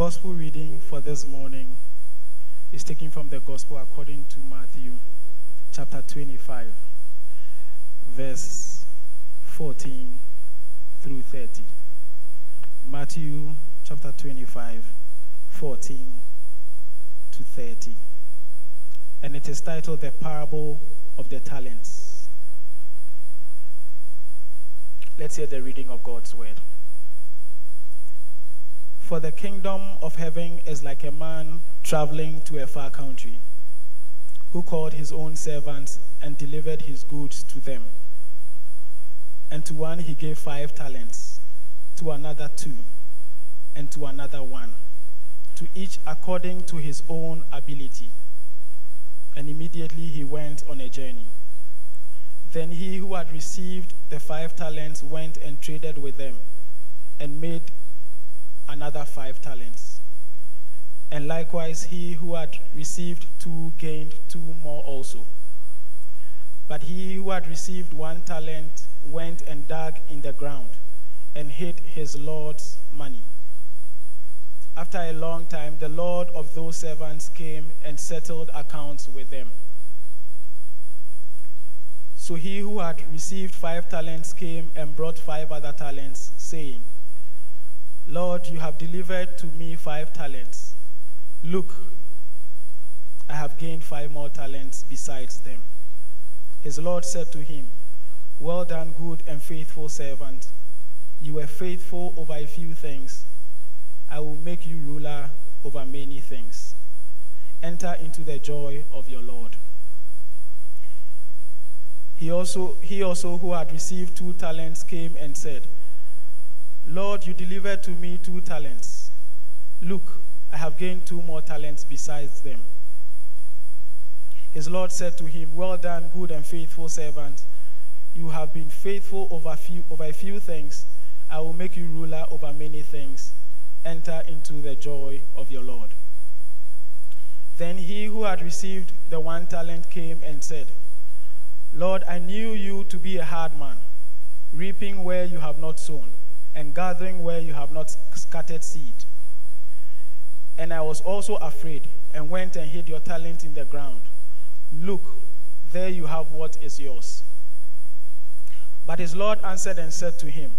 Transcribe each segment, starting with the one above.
gospel reading for this morning is taken from the gospel according to Matthew chapter 25, verse 14 through 30. Matthew chapter 25, 14 to 30. And it is titled The Parable of the Talents. Let's hear the reading of God's word. For the kingdom of heaven is like a man traveling to a far country, who called his own servants and delivered his goods to them. And to one he gave five talents, to another two, and to another one, to each according to his own ability. And immediately he went on a journey. Then he who had received the five talents went and traded with them, and made another five talents. And likewise, he who had received two gained two more also. But he who had received one talent went and dug in the ground and hid his Lord's money. After a long time, the Lord of those servants came and settled accounts with them. So he who had received five talents came and brought five other talents, saying, Lord, you have delivered to me five talents. Look, I have gained five more talents besides them. His Lord said to him, Well done, good and faithful servant. You were faithful over a few things. I will make you ruler over many things. Enter into the joy of your Lord. He also, he also who had received two talents came and said, Lord, you delivered to me two talents. Look, I have gained two more talents besides them. His Lord said to him, Well done, good and faithful servant. You have been faithful over, few, over a few things. I will make you ruler over many things. Enter into the joy of your Lord. Then he who had received the one talent came and said, Lord, I knew you to be a hard man, reaping where you have not sown and gathering where you have not scattered seed. And I was also afraid and went and hid your talent in the ground. Look, there you have what is yours. But his Lord answered and said to him,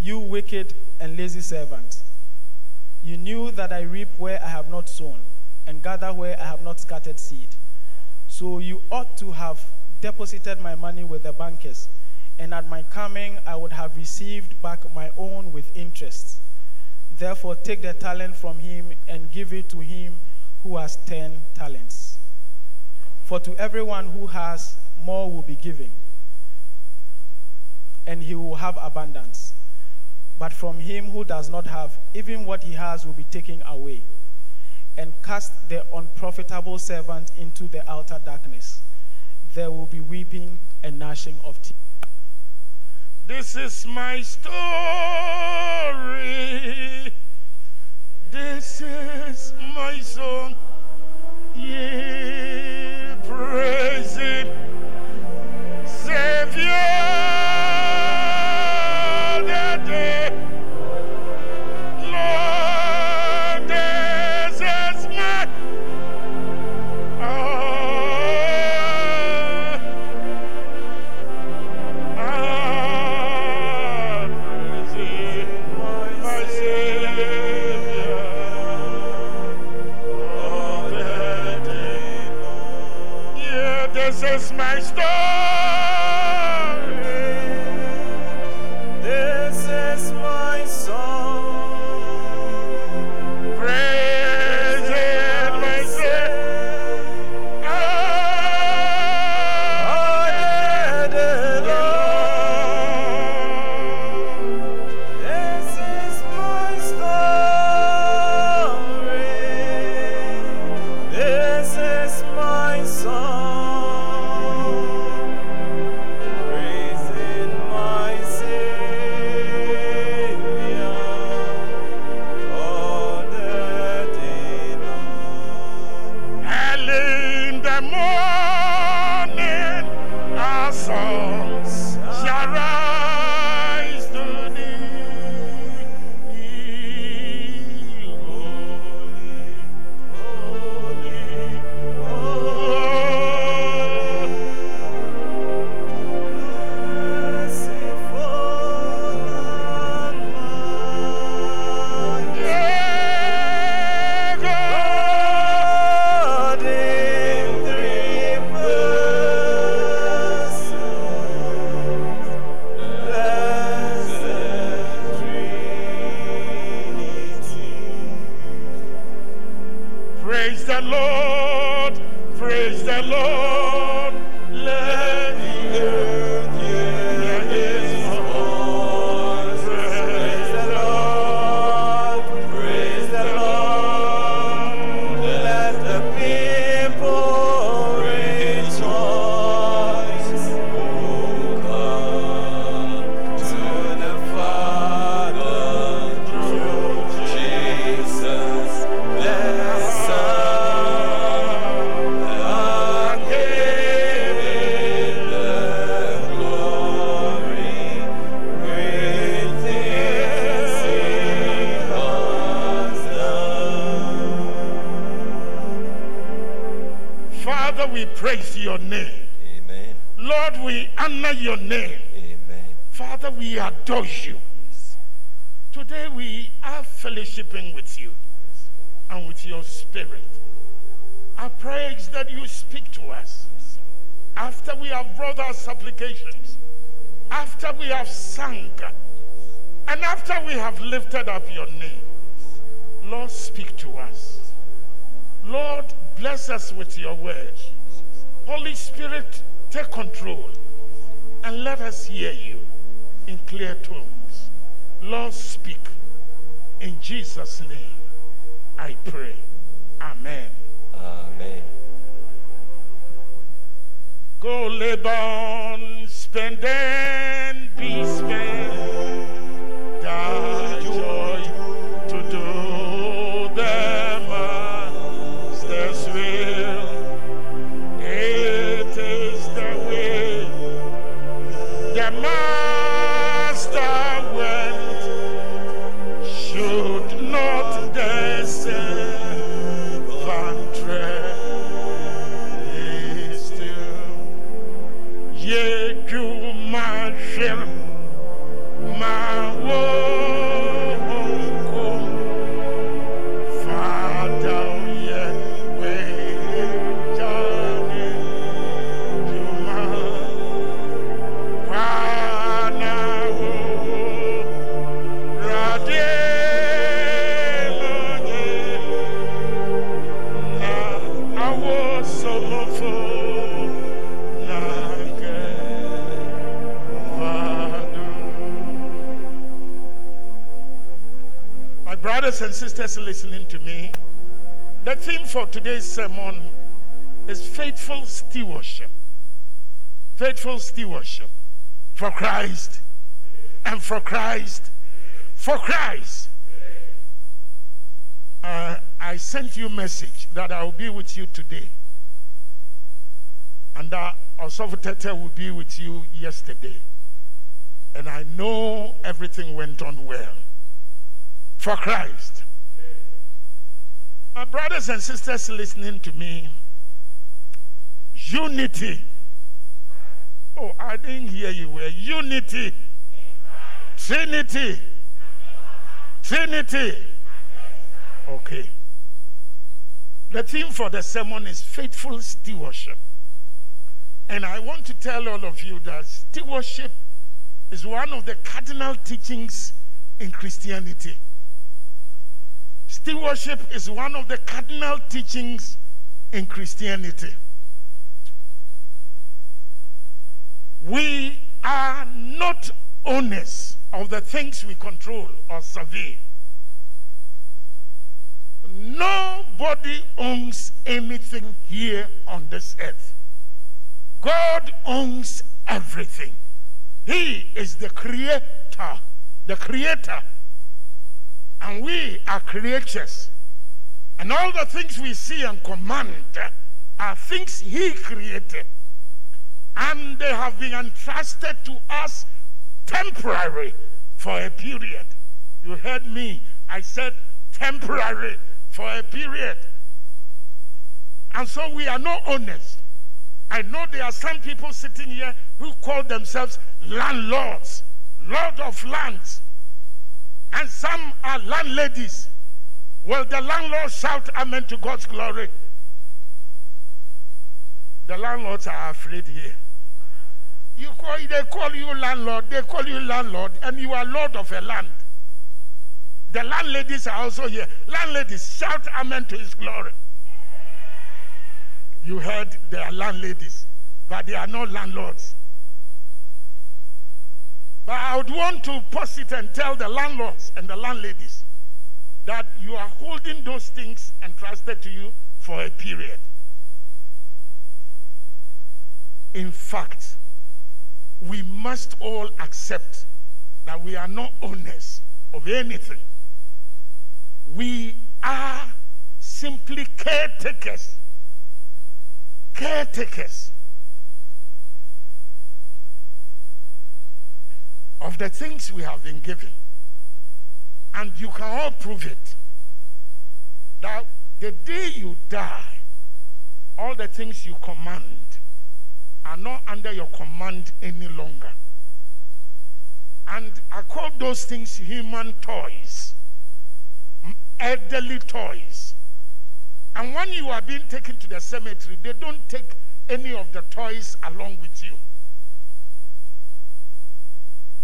You wicked and lazy servant, you knew that I reap where I have not sown and gather where I have not scattered seed. So you ought to have deposited my money with the bankers and at my coming I would have received back my own with interest. Therefore, take the talent from him and give it to him who has ten talents. For to everyone who has, more will be given, and he will have abundance. But from him who does not have, even what he has will be taken away. And cast the unprofitable servant into the outer darkness. There will be weeping and gnashing of teeth. This is my story. This is my song. Yeah, praise it, Savior. Praise your name. Amen. Lord, we honor your name. Amen. Father, we adore you. Today we are fellowshipping with you and with your spirit. Our prayer is that you speak to us after we have brought our supplications, after we have sung, and after we have lifted up your name. Lord, speak to us. Lord, bless us with your word. Holy Spirit, take control and let us hear you in clear tones. Lord, speak. In Jesus' name, I pray. Amen. Amen. Go labor on, spend and be spent. Sisters listening to me, the theme for today's sermon is faithful stewardship. Faithful stewardship for Christ and for Christ, for Christ. Uh, I sent you a message that I will be with you today. And that Osofu Tete will be with you yesterday. And I know everything went on well. For Christ. My brothers and sisters listening to me, unity. Oh, I didn't hear you well. Unity. Trinity. Trinity. Okay. The theme for the sermon is faithful stewardship. And I want to tell all of you that stewardship is one of the cardinal teachings in Christianity. Stewardship is one of the cardinal teachings in Christianity. We are not owners of the things we control or survey. Nobody owns anything here on this earth. God owns everything. He is the creator, the creator. And we are creatures. And all the things we see and command are things He created. And they have been entrusted to us temporary for a period. You heard me. I said temporary for a period. And so we are no owners. I know there are some people sitting here who call themselves landlords, lord of lands. And some are landladies. Will the landlord shout amen to God's glory? The landlords are afraid here. You call, they call you landlord, they call you landlord, and you are lord of a land. The landladies are also here. Landladies, shout amen to his glory. You heard they are landladies, but they are not landlords. But I would want to pause it and tell the landlords and the landladies that you are holding those things entrusted to you for a period. In fact, we must all accept that we are not owners of anything. We are simply caretakers. Caretakers of the things we have been given. And you can all prove it. That the day you die, all the things you command are not under your command any longer. And I call those things human toys, elderly toys. And when you are being taken to the cemetery, they don't take any of the toys along with you.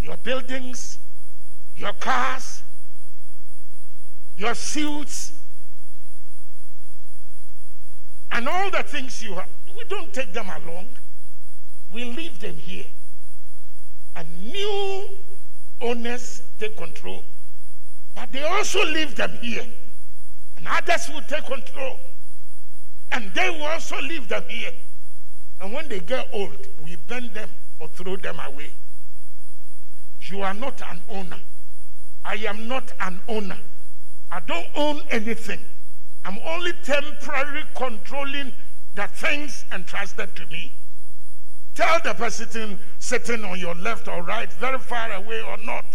Your buildings, your cars, your suits, and all the things you have. We don't take them along. We leave them here. And new owners take control. But they also leave them here. And others will take control. And they will also leave them here. And when they get old, we burn them or throw them away. You are not an owner. I am not an owner. I don't own anything. I'm only temporarily controlling the things entrusted to me. Tell the person sitting on your left or right, very far away or not,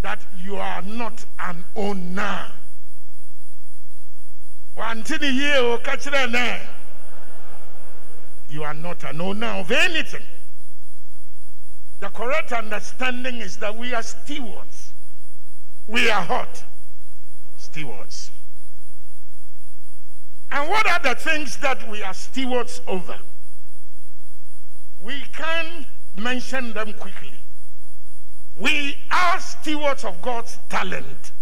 that you are not an owner. You are not an owner of anything. The correct understanding is that we are stewards. We are hot Stewards. And what are the things that we are stewards over? We can mention them quickly. We are stewards of God's talent.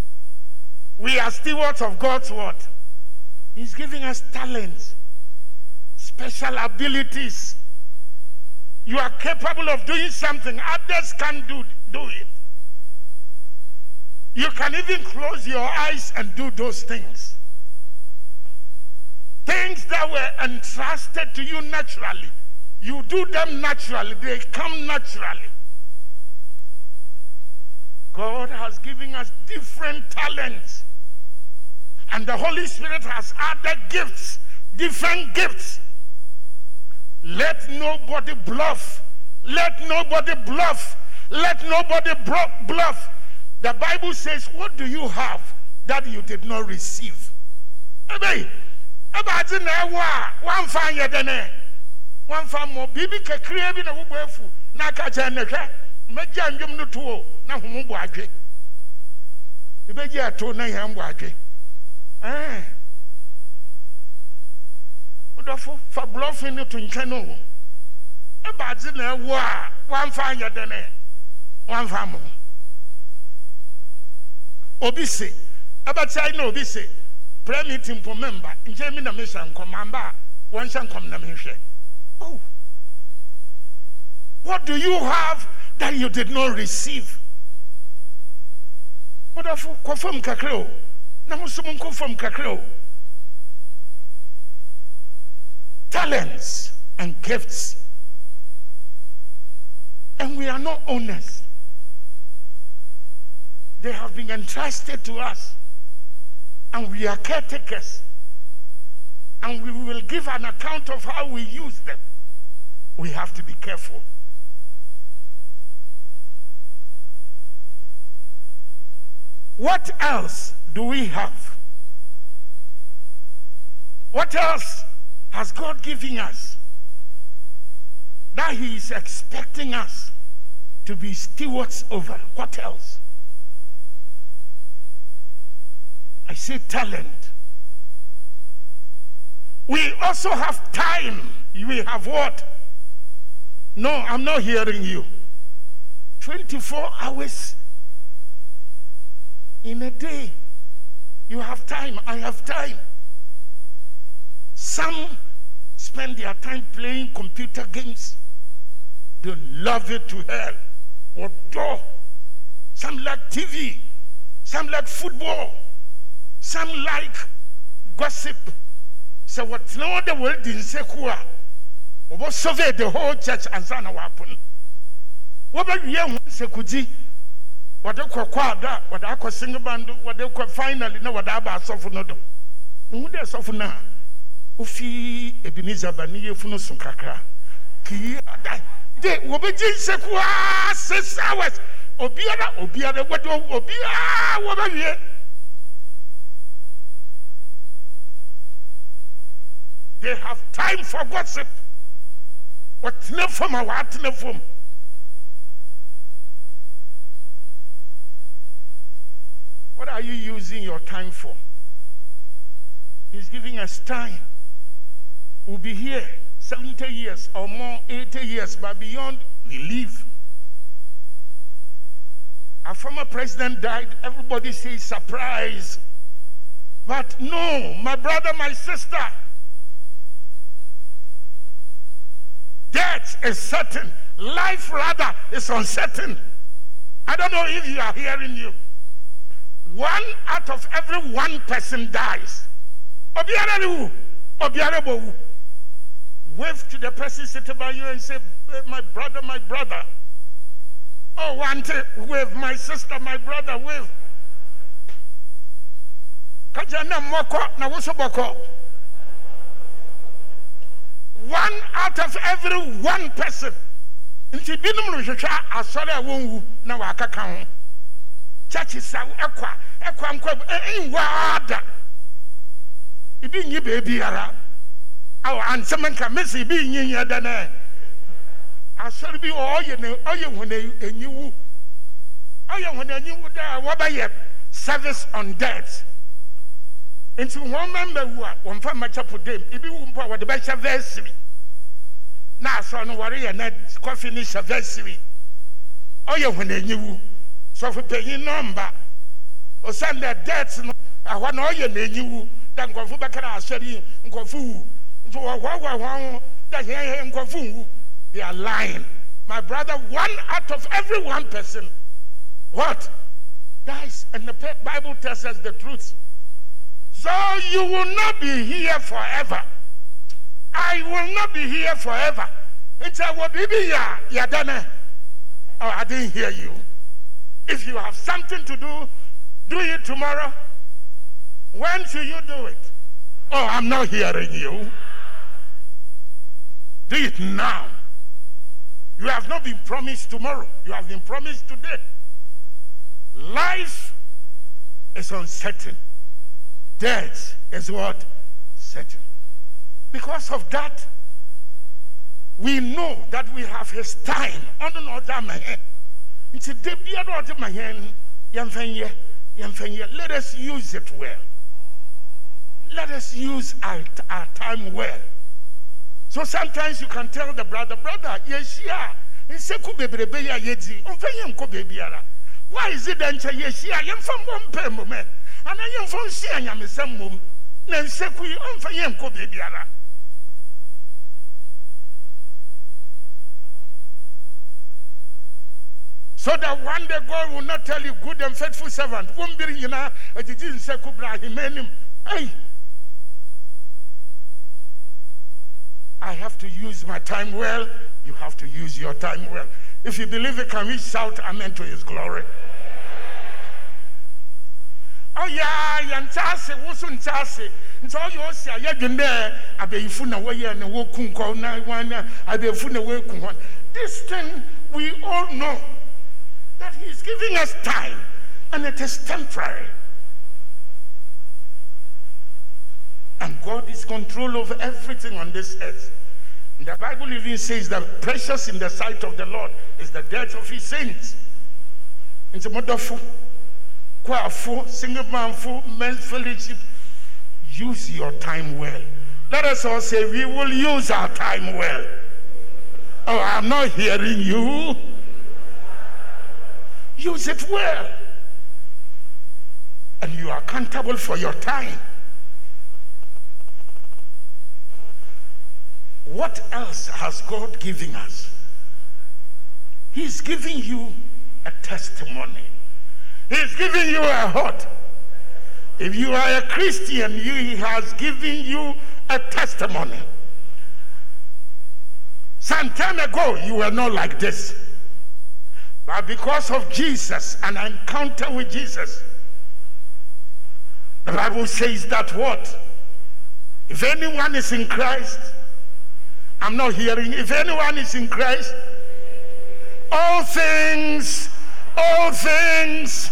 We are stewards of God's what? He's giving us talents, special abilities. You are capable of doing something others can't do, do it. You can even close your eyes and do those things. Things that were entrusted to you naturally. You do them naturally, they come naturally. God has given us different talents. And the Holy Spirit has added gifts, different gifts. Let nobody bluff. Let nobody bluff. Let nobody bluff. The Bible says, What do you have that you did not receive? Ebe, ebe adi na ewa a wamfa nyɛ dɛnɛ wamfa mmɔ biribi kakraa bi na wobɔ afu na aka kyerɛ ne hwɛ mmɛgya ndwom no to o na homo bɔ adwe ebɛgye ato na yɛn bɔ adwe ɛɛ wodɔfo fa blɔfin no to nkyɛn no adi na ewa a wamfa nyɛ dɛnɛ wamfa mmɔ obi se ɛbɛkyɛn na obi se prayer meeting mpo member nkyɛn mi na mi hyɛ nkɔm amba a wɔn hyɛ nkɔm na mi hwɛ oh. What do you have that you did not receive? Wodafo kɔ fam kakra o. Na mo nso mo nkɔ fam kakra o talents and gifts. And we are not owners. They have been entrusted to us. And we are caretakers. And we will give an account of how we use them. We have to be careful. What else do we have? What else has god given us that he is expecting us to be stewards over what else I say talent. We also have time. We have what? No, I'm not hearing you. 24 hours in a day. You have time. I have time. Some spend their time playing computer games. They love it to hell. Or door. Some like TV. Some like football. Some like gossip. So what no the world in Sekua. Obo survey the whole church and sana wapun. Woba wie ho sekuji. Wade kɔ kɔ ada, wade akɔ single band, finally na wade aba asɔfo no do. Ehu de asɔfo na Ebenezer kakra. Six hours. Obiara obiara. They have time for gossip. Wɔtena fam a wɔatena fam. What are you using your time for? He's giving us time. We'll be here 70 years or more, 80 years, but beyond, we leave. Our former president died. Everybody says surprise. But no, my brother, my sister, death is certain. Life, rather, is uncertain. I don't know if you are hearing you. One out of every one person dies. Obiara? Wave to the person sitting by you and say, eh, My brother, my brother. Oh, one wave, my sister, my brother, wave. One out of every one person. Nti binom no hwehwɛ asɔre a wɔnwu. Church. Awo ansɛm nka mesi ibi nyi nyɛ dɛnɛ. Asɔre bi ɔyɛ ne ɔyɛ wɔn enyiwu. Ɔyɛ wɔn enyiwu dɛ wɔbɛyɛ service on death. nti wɔn mɛmɛ wu a wɔn fa mɛkyɛ po dam ebi wu mpo a wɔde bɛhyɛ vɛsiri na asɔ no wɔre yɛ na kɔfi ne hyɛ vɛsiri ɔyɛ wɔn anyi wu sɔfo panyin nɔmba osan dɛ dɛt no ɛhɔ na ɔyɛ n'anyi wu dɛ nkɔfo bɛkara asɔre yi nkɔfo wu. They are lying my brother one out of every one person what Guys, and the bible tells us the truth. So you will not be here forever. I will not be here forever. It's a baby ya done. Oh, I didn't hear you. If you have something to do, do it tomorrow. When should you do it? Oh, I'm not hearing you. Do it now. You have not been promised tomorrow. You have been promised today. Life is uncertain death is what? Certain. Because of that, we know that we have his time. Under another man. Let us use it well. Let us use our, our time well. So sometimes you can tell the brother, brother, yɛhyia nseku bebrebe yi a yɛdi nkɔ beebiara. Why is it that yɛhyia yɛmfa mbɔ mpɛ mu mɛ? ana yɛmfa nsi anyamesɛm mmom na nseku yi ɔmfa baabiara so that one day God will not tell you good and faithful servant. Wombiri nyinaa agyigyi nseku bra ahema anim hey I have to use my time well. You have to use your time well. If you believe it, can we shout amen to his glory? ɔyɛ yɛn nkyɛ ase woso nkyɛ ase nti ɔyɛ ɔsi a yɛdwin dɛ abɛyifo na wɔyɛ na wɔku nkɔ na wɔn na abɛyifo na wɔku hɔn this thing we all know that he is giving us time and it is temporary and God is control over everything on this earth. The Bible even says that precious in the sight of the Lord is the death of his saints. It's a wonderful kwafo, single manful, men's fellowship. Use your time well. Let us all say, we will use our time well. Oh, I'm not hearing you. Use it well. And you are accountable for your time. What else has God given us? He's giving you a testimony. He's giving you a heart. If you are a Christian, you, he has given you a testimony. Some time ago, you were not like this. But because of Jesus, and an encounter with Jesus, the Bible says that what? If anyone is in Christ, I'm not hearing, if anyone is in Christ, all things, all things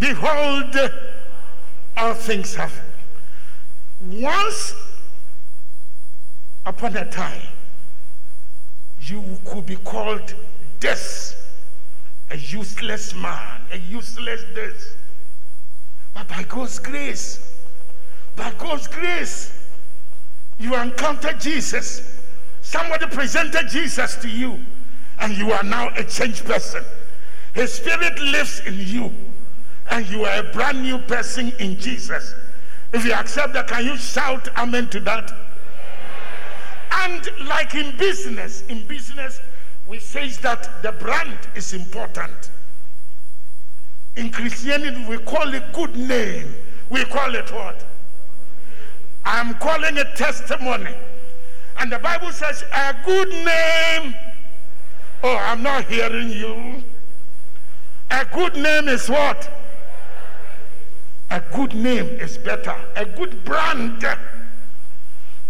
Behold, all things have. Once upon a time, you could be called this a useless man, a useless this. But by God's grace, by God's grace, you encountered Jesus. Somebody presented Jesus to you, and you are now a changed person. His spirit lives in you, and you are a brand new person in Jesus. If you accept that, can you shout amen to that? And like in business, in business, we say that the brand is important. In Christianity, we call it good name. We call it what? I'm calling it testimony. And the Bible says, a good name. Oh, I'm not hearing you. A good name is what? A good name is better. A good brand.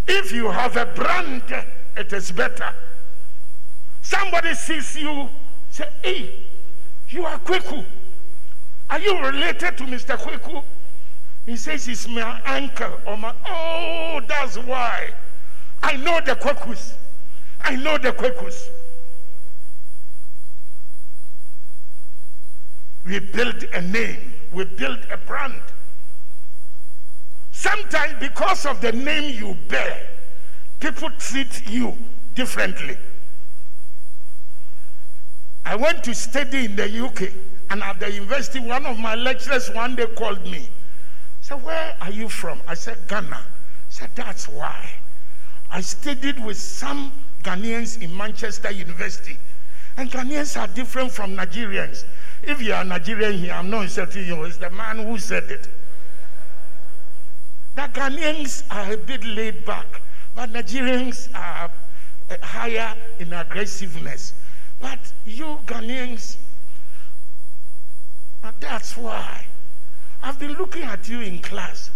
If you have a brand, it is better. Somebody sees you, say, hey, you are Kweku. Are you related to Mr. Kweku? He says he's my uncle or my, oh, that's why. I know the Kwekus. I know the Kwekus. We build a name. We build a brand. Sometimes, because of the name you bear, people treat you differently. I went to study in the UK, and at the university, one of my lecturers one day called me. Said, Where are you from? I said, Ghana. Said, That's why. I studied with some Ghanaians in Manchester University. And Ghanaians are different from Nigerians. If you are Nigerian here, I'm not insulting you, it's the man who said it. The Ghanaians are a bit laid back, but Nigerians are uh, higher in aggressiveness. But you Ghanaians, that's why. I've been looking at you in class.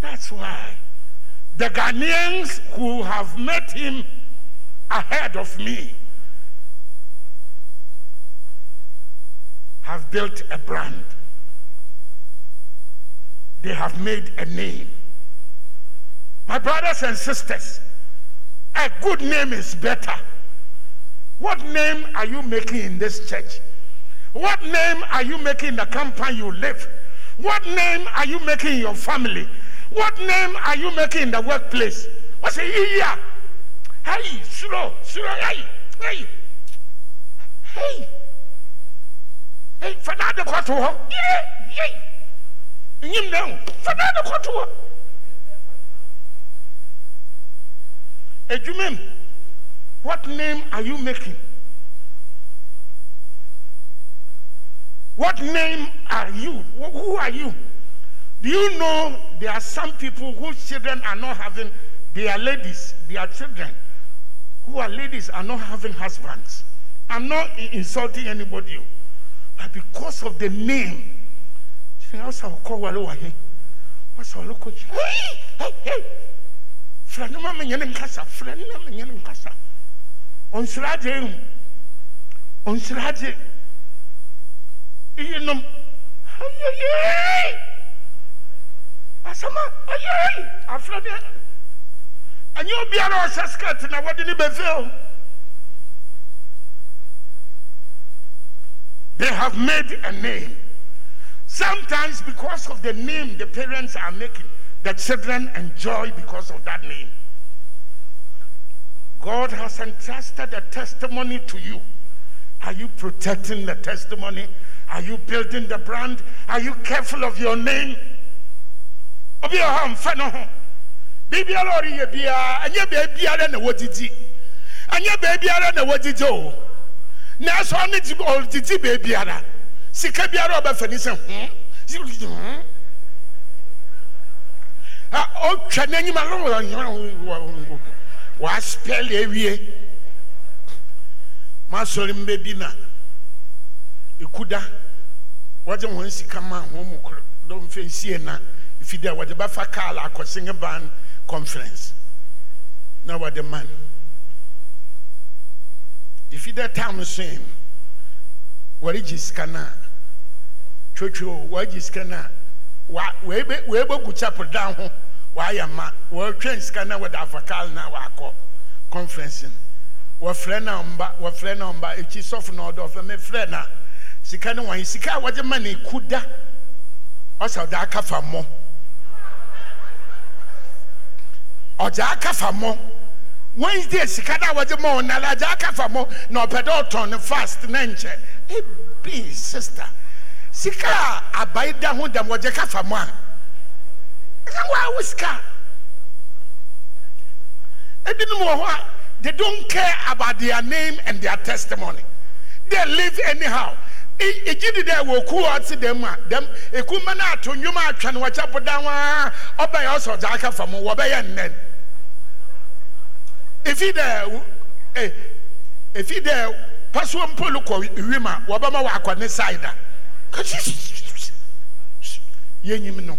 That's why. The Ghanaians who have met him ahead of me have built a brand. They have made a name. My brothers and sisters, a good name is better. What name are you making in this church? What name are you making in the company you live? What name are you making in your family? What name are you making in the workplace? What's a year? Hey, slow, slow, hey, hey, hey. Hey, Fernando Koto, yeah, yeah. You know, Fernando Koto. Ejumem, what name are you making? What name are you? Who are you? Do you know there are some people whose children are not having, they are ladies, they are children who are ladies are not having husbands. I'm not insulting anybody, but because of the name, what's our call? What's our local? Hey, hey, hey. Franuma menyenem kasa, franuma menyenem kasa. Onsrade, onsrade. Iyenom, ayayay. Asama, ayay. Afrade. Anyo biara ɔhyɛ skirt na wɔde ne bɛfɛ o. They have made a name. Sometimes, because of the name the parents are making, the children enjoy because of that name. God has entrusted a testimony to you. Are you protecting the testimony? Are you building the brand? Are you careful of your name? Obi ọha mfa ne ho. Biribiara ɔreyɛ biara, ɛnyɛ beebiara na wɔdidi. Ɛnyɛ beebiara na wɔdidi o. Nanso ɔne ɔdidi beebiara. Sika biara ɔbɛfɛ ne sɛ hmm. Hmm. ɔtwa n'anim a waspɛle awie masɔre mbɛ bi na ekuda wɔdze wɔn sika ma wɔn mu koro dɔm fɛ nsie na efi dɛ wɔde bɛfa kaal akɔsɛnge ban conference. Na wɔde man efi dɛ tam so yi wɔregye sika na twotwo wɔregye sika na wee bɛgu chapel dan ho wayɛ ma. Wɔtwɛn sika na wɔde afɔkal na wakɔ conference no. Wɔfrɛ no mba wɔfrɛ no mba ekyi sɔfo na ɔdɔ ɔfɛ mefrɛ na sika no wɔn sika a wɔde ma ne ku da. Ɔsɛ ɔde aka fa mmɔ ɔde aka fa mmɔ wednesday sika no a wɔde ma wɔn nala ɔde aka na ɔpɛ dɛ ɔtɔn ne fast ne nkyɛn ebi sister. Sika a abayi da ho dɛm wɔde ka fa mmɔ a ɛsɛ wɔn awo sika ebinom wɔ hɔ a they don't care about their name and their testimony. They live anyhow egyi di dɛ wɔ ku ɔte dɛm a dɛm ekumba na ato nnwom atwa no wɔkyɛ po dan waa ɔbɛyɛ ɔsɔ ɔdze aka fam wɔbɛyɛ nnɛn efi dɛ ɛ efi dɛ pasuo mpolo kɔ wiem a wɔbɛma wɔ akɔ ne side a. Yɛnyim no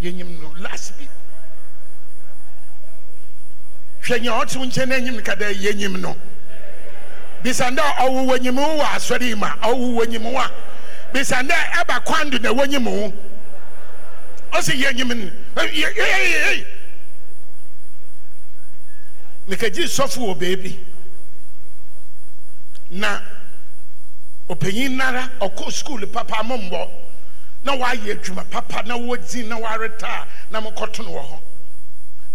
yɛnyim no last bi. Hwɛ nyɛ ɔte nkyɛn n'anyim ka dɛ yɛnyim no. Bisanda ɔwo wanyim wo wɔ asɔre yi ma ɔwo wanyim wo a bisanda ɛba kwan do na wanyim wo ɔsi yɛnyim no yɛyɛyɛyɛ mekagye sɔfo wɔ beebi na ɔpanyin nara ɔkɔ skuul papa mo mbɔ na wayɛ adwuma papa na wɔdzi na waretaa na mokɔto no wɔ hɔ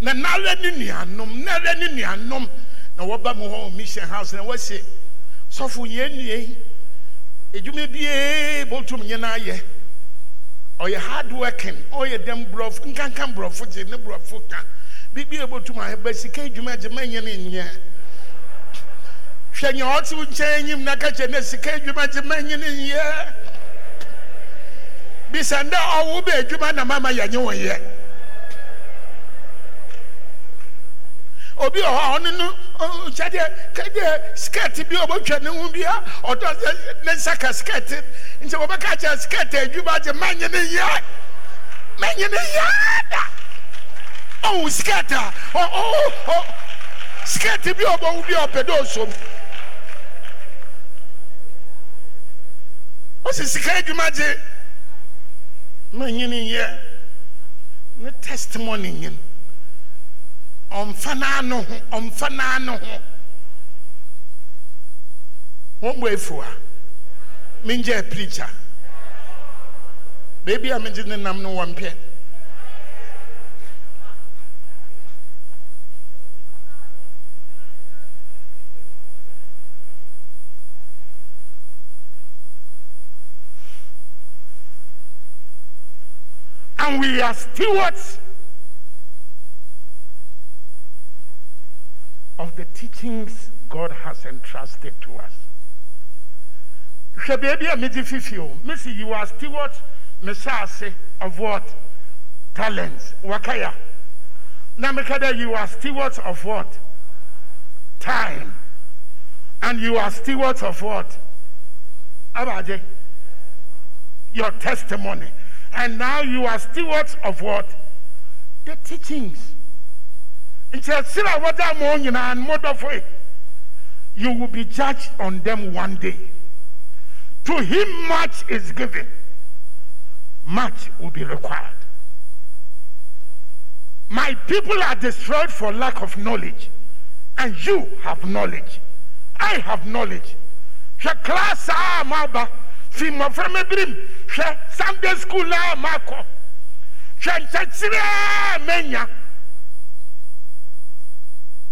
na nara ne nuanom nara ne nuanom na wɔba mu hɔ mission house na wɔsi sɔfo yɛn nue edwuma bie bɔtum nyɛ n'ayɛ ɔyɛ hard working ɔyɛ dɛm borɔfo nkankan borɔfo gye ne borɔfo ka. Bibi ebotum aheba sika edwuma gye ma nyɛ ne nyɛ hwɛ nyɛ ɔte nkyɛn enyim na kakyɛ ne sika edwuma gye ma nyɛ ne nyɛ bisanda ɔwo bɛ edwuma na mama yɛ nye wɔn yɛ. Obi wɔ hɔ a ɔno no kyɛdeɛ kɛdeɛ skirt bi a ɔbɛtwa ne ho bi a ɔdɔ ne nsa ka skirt. Nti wɔbɛka kyerɛ skirt adwuma gye manyɛ ne yɛ manyɛ ne yɛ da. Ɔhu skirt a ɔ skirt bi a ɔbɛwu bi a ɔpɛ dɛ ɔsom. Ɔsi sika adwuma gye manyɛ ne yɛ. Ne testimony nyɛ ɔmfa n'ano ho ɔmfa n'ano ho. Wɔn bɔ efu a mengye preacher. Beebi a megye ne nam no wɔn pɛ and we are stewards the teachings God has entrusted to us. Hwɛ you are steward mehyɛ of what? Talents. Wakaya. Na you are stewards of what? Time. And you are stewards of what? Abade. Your testimony. And now you are stewards of what? The teachings nti ɛsere a wɔda ma nyinaa no mɔdɔfo you will be judged on them one day. To him much is given much will be required. My people are destroyed for lack of knowledge and you have knowledge. I have knowledge. Hwɛ class a maba fi mmɔframa birim sunday school a makɔ hwɛ nkyɛkyerɛ a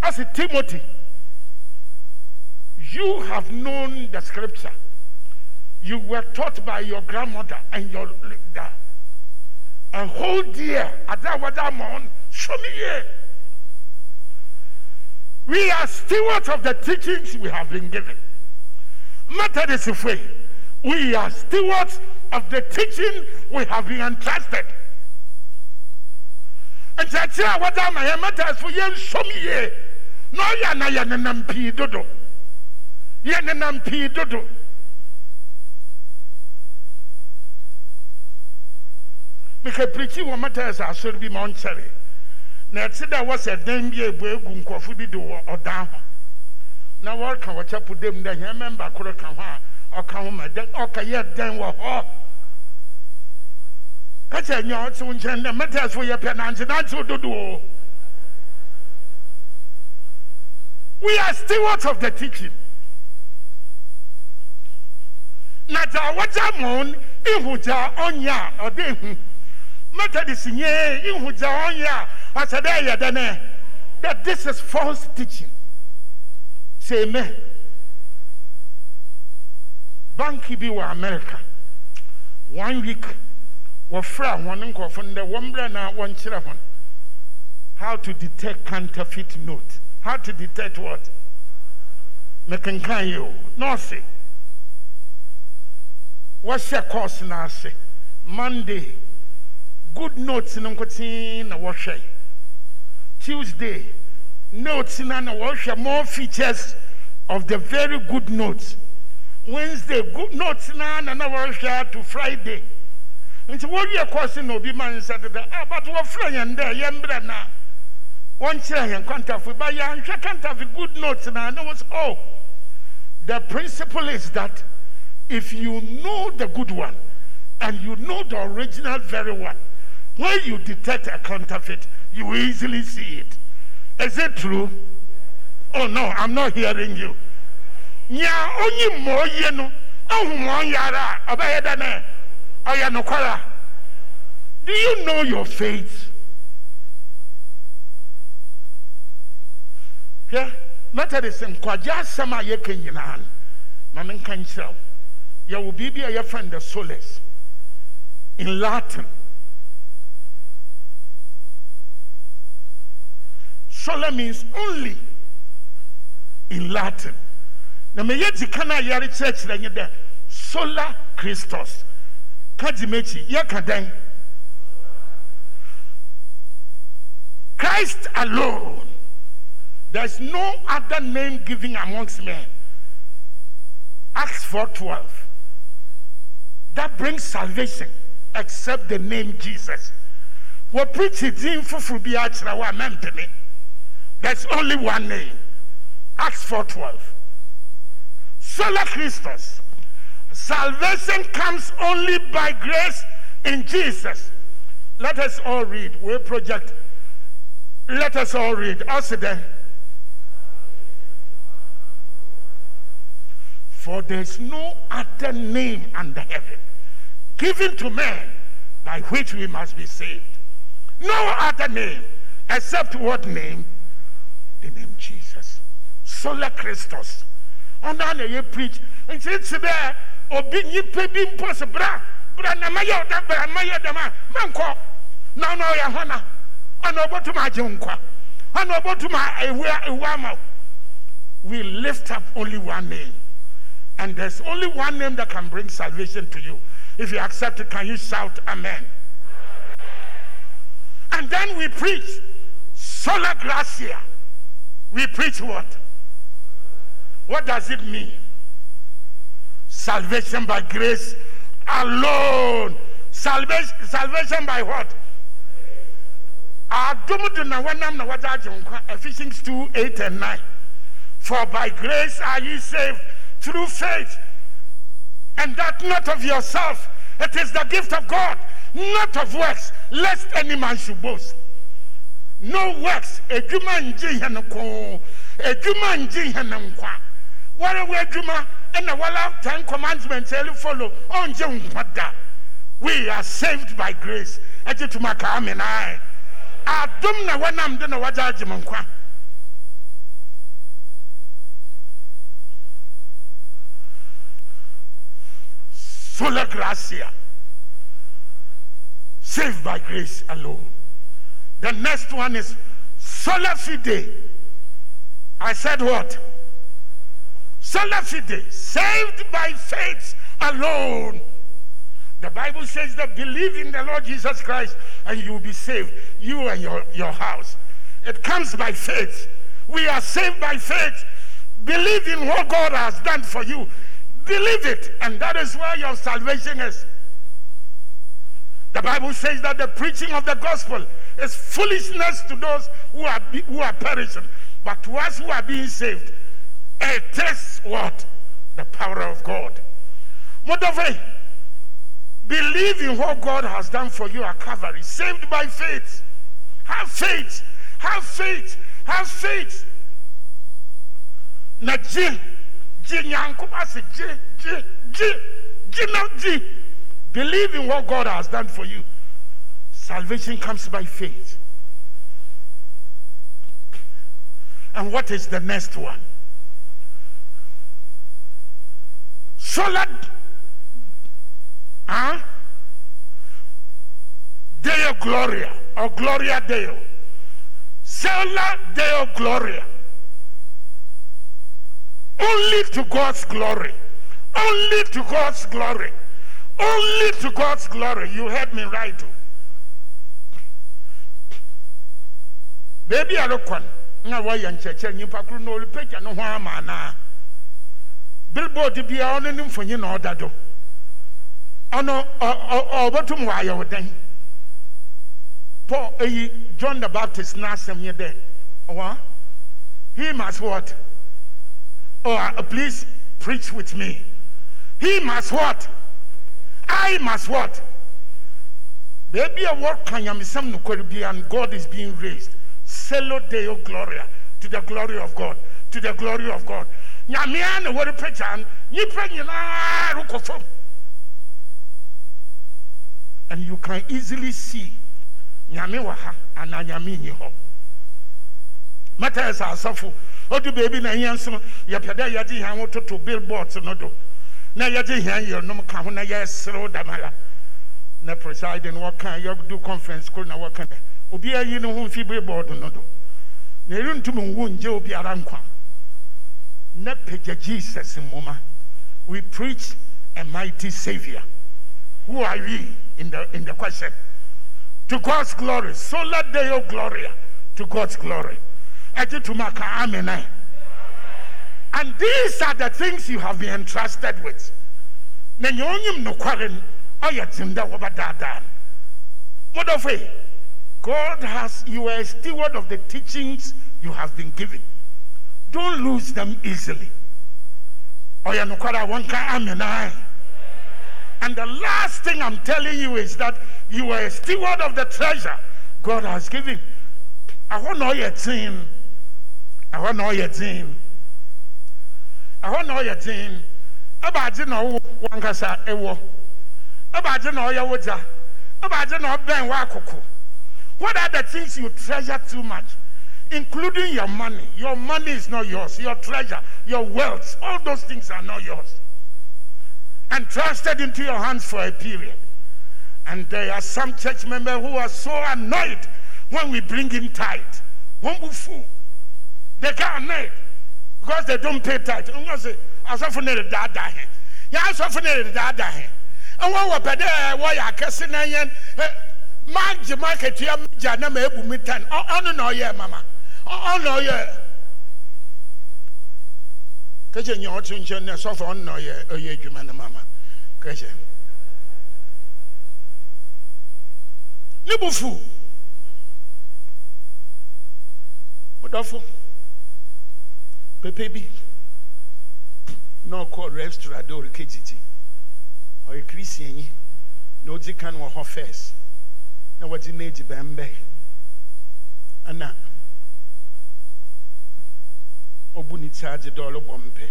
as a Timothy, you have known the scripture. You were taught by your grandmother and your leader. And hold dear, Adawadamon, show me here. We are stewards of the teachings we have been given. Methodist way, we are stewards of the teaching we have been entrusted. And that's what am I? Methodist for you, show me here. Na ɔyɛ na yɛ nenam pii dodo. Yɛ nenam pii dodo. Meka pirikyi wɔ matas asɔre bi ma ɔnkyɛre. Na ɛte dɛ wɔsɛ dan bi ebu egu nkɔfo bi do wɔ ɔdan ho. Na wɔreka wɔkyɛ po dɛm dɛ hɛn mɛmba koro ka ho a ɔka ho ma dɛn ɔka yɛ dɛn wɔ hɔ. Kakyɛ nyɛ ɔte wo nkyɛn dɛ matas fo yɛ pɛ nante nante dodo. We are stewards of the teaching. Na dza wɔdza mɔn ihu dza ɔnya a ɔde hu. Methodist nye ihu dza ɔnya a ɔsɛ dɛ yɛ dɛ nɛ. That this is false teaching. Say amen. Banki bi wɔ America. One week wɔfrɛ wɔn nkɔfo no dɛ wɔn brɛ na wɔnkyerɛ wɔn how to detect counterfeit note. How to detect what? Mekenkan yi o. Nɔɔse. Wɔhyɛ course n'ase. Monday. Good notes no nkotsee na wɔhwɛ. Tuesday. Notes na na wɔhwɛ more features of the very good notes. Wednesday. Good notes na na na wɔhwɛ to Friday. Nti wɔwie course na obi ma nsa deda. Ah, but wɔfrɛ yɛn dɛ yɛn brɛ na. Wɔnkyerɛ yɛn kwantafoɔ ba yɛanhwɛ kwantafoɔ good notes na ne was oh the principle is that if you know the good one and you know the original very one when you detect a counterfeit you easily see it. Is it true? Oh no i'm not hearing you. Nya onye mmụọ yie no a ɔyɛ nokwara do you know your faith hwɛ methodist nkwagye asɛm a yɛka nyinaa no ma menka nkyerɛ wo. Yɛwɔ biribi a yɛfa no solas in latin. Sola means only in latin. Na meyɛ dzi kan a yɛrekyerɛkyerɛ nye dɛ sola christos. Ka gye m'akyi yɛka dɛn? Christ alone There's no other name given amongst men. Acts 4:12. That brings salvation except the name Jesus. What preach it in for There's only one name. Acts 4:12. Sola Christus. Salvation comes only by grace in Jesus. Let us all read. We project. Let us all read. Also. For there's no other name under heaven given to men by which we must be saved. No other name except what name? The name Jesus. Sola Christus. Ɔno na yɛ preach. It's there. Obi nipa bi mpo sɛ bra bra na ma yɛ ɔda bra ma yɛ dama ma nkɔ na ɔno ɔyɛ hɔ na ɔno ɔbɛtum agye nkwa ɔno ɔbɛtum ewu ewu ama. We lift up only one name. And there's only one name that can bring salvation to you. If you accept it, can you shout amen? And then we preach sola gratia. We preach what? What does it mean? Salvation by grace alone. Salvation, salvation by what? Ephesians 2 8 and 9. For by grace are ye saved through faith. And that not of yourself, it is the gift of God, not of works, lest any man should boast. No works. Ejuma nji hene ko. Ejuma nji hene nkwa. Wale we ejuma and the wala ten commandments ele follow je nkwa We are saved by grace. Eje tumaka amen ai. Adom na wanam de na waja agye nkwa. Sola gratia. Saved by grace alone. The next one is sola fide. I said what? Sola fide. Saved by faith alone. The Bible says that believe in the Lord Jesus Christ and you will be saved. You and your, your house. It comes by faith. We are saved by faith. Believe in what God has done for you Believe it, and that is where your salvation is. The Bible says that the preaching of the gospel is foolishness to those who are, who are perishing, but to us who are being saved, it is what? The power of God. Moreover, believe in what God has done for you at Calvary, saved by faith. Have faith, have faith, have faith. na gye believe in what god has done for you. Salvation comes by faith. And what is the next one? Solar huh? deo gloria or gloria deo. Sola deo gloria only to God's glory. Only to God's glory. Only to God's glory. You heard me right. oh. Baby alokwan na wɔyɛ nkyɛkyɛ nipa koro na ɔrepagya ne ho ama anaa billboard biara ɔno ne mfonyin na ɔda do ɔno ɔbɛtum wɔayɛ wo paul eyi john the baptist n'asɛm yɛ dɛ ɔwɔ he must what Oh, uh, please preach with me. He must what? I must what? Baby, a work can yam some and God is being raised. Sola Deo Gloria to the glory of God. To the glory of God. Nyamia na word preacher and nyinaa rokɔ fam. And you can easily see nyame wɔ ha yɛ sɛ asɔfo ɔdu baabi na ɛyɛ nso yɛpɛ dɛ yɛgye hɛn ho toto billboards no do. Na yɛgye hɛn yɛnom ka ho na yɛserew damala. Na presiding wɔka yɛdu conference koro na wɔka dɛ obiara yi ne ho mfi billboard no do. Na ɛrentumi nwu ngye obiara nkwa. Na pagya jesus mmoma. We preach a mighty savior. Who are we in the in the question? To God's glory. so Sola Deo Gloria to God's glory. And these are the things you have been entrusted with. Na nyonyim no kwaren oya tinda wabadadan. Modofe, God has you are a steward of the teachings you have been given. Don't lose them easily. Kwara wanka amen. eh? And the last thing I'm telling you is that you are a steward of the treasure God has given. I want all your team. I want all your team. I want all your team. Abagye na ɔwɔ wankasa ɛwɔ. Abagye na ɔyɛ wogya. Abagye na ɔbɛn wɔ akoko. What are the things you treasure too much? Including your money. Your money is not yours. Your treasure, your wealth, all those things are not yours entrusted into your hands for a period. And there are some church members who are so annoyed when we bring in tithe. Wonderful. They get annoyed because they don't pay tithe. I'm going to say, I suffer near the dada. Yeah, I suffer near the dada. And what were better, why I can say, man, Jamaica, Tia, Jana, Mebu, Mitan. Oh, no, no, yeah, mama. Oh, no, yeah. kɛkyɛ nyɛ ɔte nkyɛn ne sɔfo ɔno ɔyɛ ɔyɛ adwuma no mama kɛkyɛ ne bo fu pɛpɛ bi na ɔkɔ restaurant de ɔrekɛgyigyi ɔyɛ kristianyi na ɔdzi kan wɔ hɔ first. Na wɔdze n'egyi bɛmbɛ. Ɛna obu ne charge dɔɔlo bɔ mpe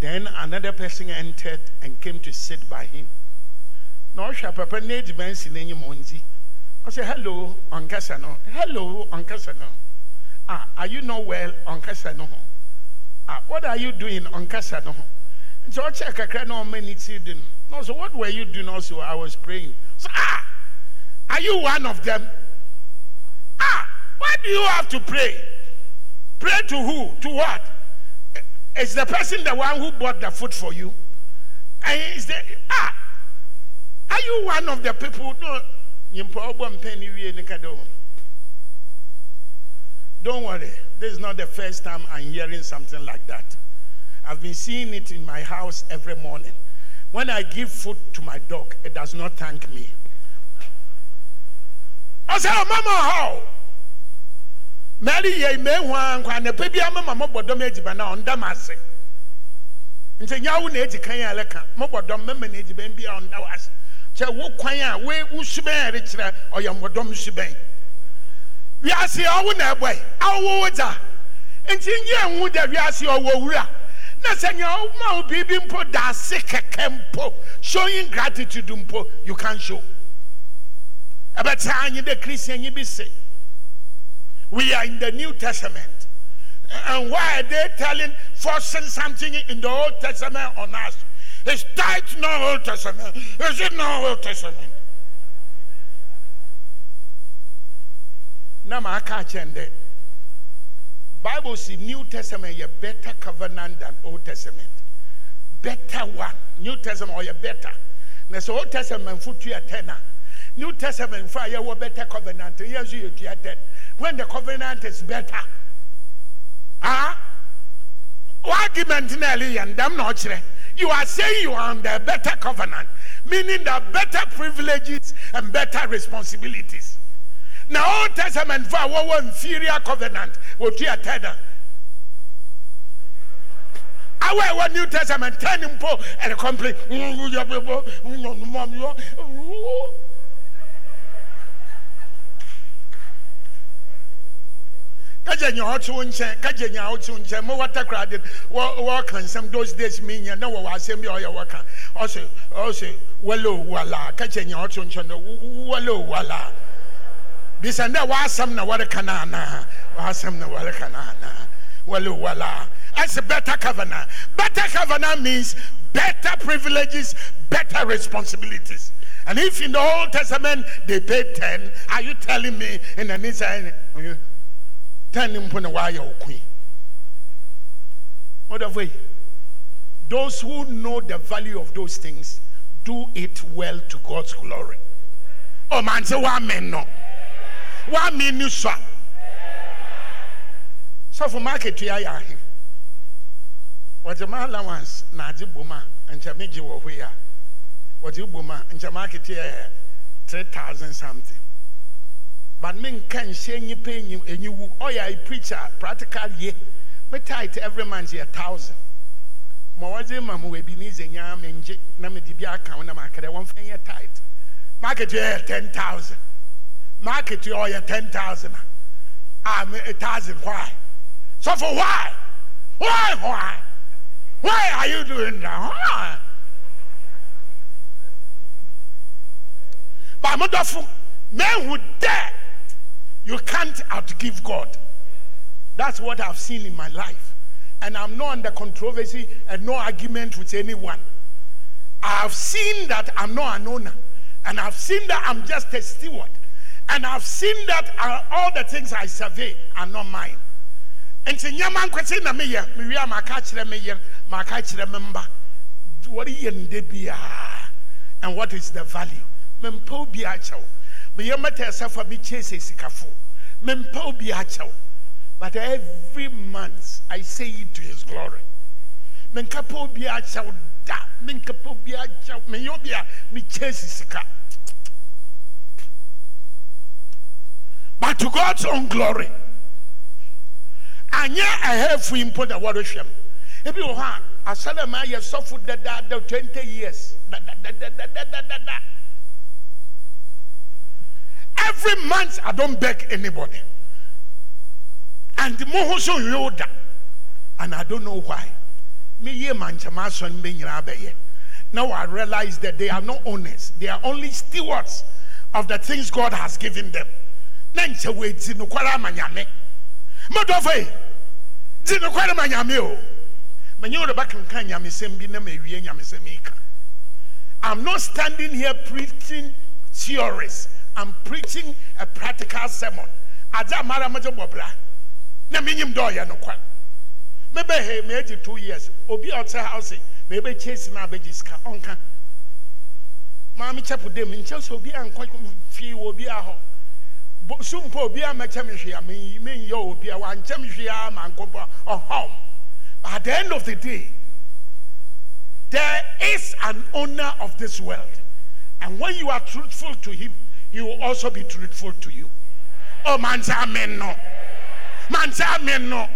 then another person entered and came to sit by him. Na ɔhwɛ papa ne ediban si n'enyim ɔndzi ɔsɛ hello ɔnkasa no. Hello ɔnkasa no ah are you not well ɔnkasa no ah what are you doing ɔnkasa no ɔkyɛ kakra na ɔma ne ti di no so what were you doing also i was praying so ah are you one of them ah why do you have to pray Pray to who? To what? Is the person the one who bought the food for you? And is the ah? Are you one of the people? No. wie ne ka do. Don't worry. This is not the first time I'm hearing something like that. I've been seeing it in my house every morning. When I give food to my dog, it does not thank me. I say, oh, Mama, how? mary yɛ mehu a nkwa anapa bi ama ma mɔbɔ dɔm adziba na ɔnda m ase nti nya wo na edi kan a ɛlɛka mɔbɔ dɔm mɛma na adziban bi a ɔnda wo ase kyɛ wo kwan a wo wo suban a ɛrekyerɛ ɔyɛ mbɔdɔm suban wiase ɔwo na ɛbɔ yi awo wo dza nti nyɛ nhu da wiase ɔwɔ wura na sɛ nea ɔma wo biribi mpo da ase kɛkɛ mpo showing gratitude mpo you can show. Ɛbɛtaa nye dɛ christian yi bi se. We are in the new testament. And why are they telling forcing something in the old testament on us? Is tithe not old testament? Is it not old testament na ma aka akyɛn dɛ bible si new testament yɛ better covenant than old testament. Better one. New testament ɔyɛ better. Na sɛ old testament fo tuya ten a new testament fo a better covenant yɛn nso yɛ tuya when the covenant is better ah argument na ɛli you are saying you are under the better covenant meaning the better privileges and better responsibilities na old testament fo a wɔwɔ inferior covenant. Wɔtua ten a awo ɛwɔ new testament ten mpo. Ɛde complain kagye nya ɔte wo nkyɛn kagye nya ɔte wo nkyɛn mo wata kora de wɔ wɔka nsɛm those days mi nya na wɔwɔ asɛm bi a ɔyɛ wɔka ɔsɛ ɔsɛ wɔle wala kagye nya ɔte wo nkyɛn na wɔle wala bisa ndɛ wɔasɛm na wɔreka na anaa wɔasɛm na wɔreka anaa wɔle wala that's a better covenant. Better covenant means better privileges better responsibilities. And if in the old testament they paid 10 are you telling me in the new testament ten mpo na wayɛ wo queen? Whatever those who know the value of those things do it well to god's glory. Oh man say one man no man ni so for market he wɔdze ma allowance na adze bom a nkyɛ megye wɔ hɔ yi a wɔdze three thousand something. But me nka nhyɛ enyi enyiwu ɔyɛ a preacher practical yie me tithe every month yɛ thousand. Ma wɔdze ma mo wɔ ebi ne dze me ngye na me de bi aka ho na tithe market yɛ ten thousand. Market you ɔyɛ ten thousand I'm a thousand why so for why why why why are you doing that why but mo dɔfo men who dare you can't outgive God. That's what I've seen in my life. And I'm not under controversy and no argument with anyone. I've seen that I'm not an owner. And I've seen that I'm just a steward. And I've seen that uh, all the things I survey are not mine. nti nyɛma nkwete na meyɛ mewie a maka kyerɛ meyɛ maka kyerɛ me mba. Wɔreyɛ nde biaa and what is the value? Mempɛ obi akyɛw meyɛ mɛtɛ ɛsɛfo a mekyɛ sɛ sikafo. Obi akyɛw but every month i say it to his glory. Menka pɛ obi akyɛw da. Menka pɛ obi akyɛw meyɛ obi a mekyɛ si but to god's own glory. Anyɛ ɛhɛfo yi mpo na wɔrehwɛ m ebi wɔ hɔ a asɛlɛ ma yɛ sɔfo dadaada twenty years. Every month i don't beg anybody. And mo ho so yɛ da. And i don't know why. Me yie ma nkyɛn asɔ now i realize that they are not owners. They are only stewards of the things god has given them na nkyɛn wo eti ama nyame. Mo dɔfo yi di nokwara ma nyame o. Mɛ nye o de ba kankan nyamesɛm bi na ma ewie nyamesɛm ka i'm not standing here preaching theories. I'm preaching a practical sermon. Adze amara mo dze bɔ bra na mi nyim dɛ ɔyɛ nokwara mebe he me agye two years. Obi a ɔte house ma ebe kyesi na abegye sika ɔnka maame kyɛpo dɛm nkyɛn sɛ obi a nkɔ fie wɔ obi a hɔ bo sumpo obi a mɛkyɛ me hwee a me me nyɛ obi a wankyɛ me hwee a ma nkɔ ɔhɔm at the end of the day there is an owner of this world. And when you are truthful to him he will also be truthful to you. Oh man say amen no. Man say amen no.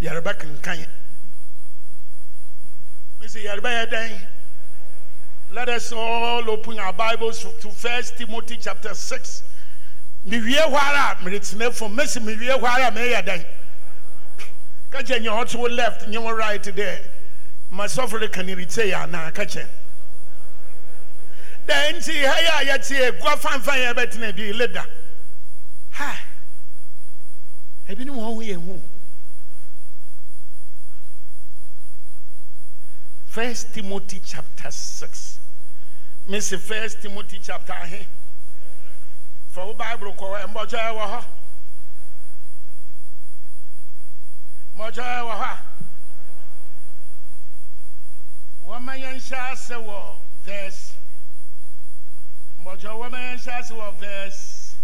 Yɛreba kenkan mesi yɛreba yɛ dɛn let us all open our bibles to first timothy chapter 6 mewie hɔ ara a meretena fam mesi mewie hɔ ara a meyɛ dɛn ka kyɛ nyɛ left nyɛ right dɛ masɔfo de ka ne ritse yɛ anaa ka kyɛ dɛ nti ha yɛ a yɛte gua fanfan yɛ bɛtena bi leda ha ebi ne wɔn ho yɛ hu first timothy chapter six mesi first timothy chapter ahe fa wo bible kɔ mbɔtɔ yɛ wɔ hɔ mbɔtɔ yɛ wɔ hɔ a wɔma yɛn hyɛ ase wɔ verse. Mbɔtɔ wɔma yɛn hyɛ ase wɔ verse.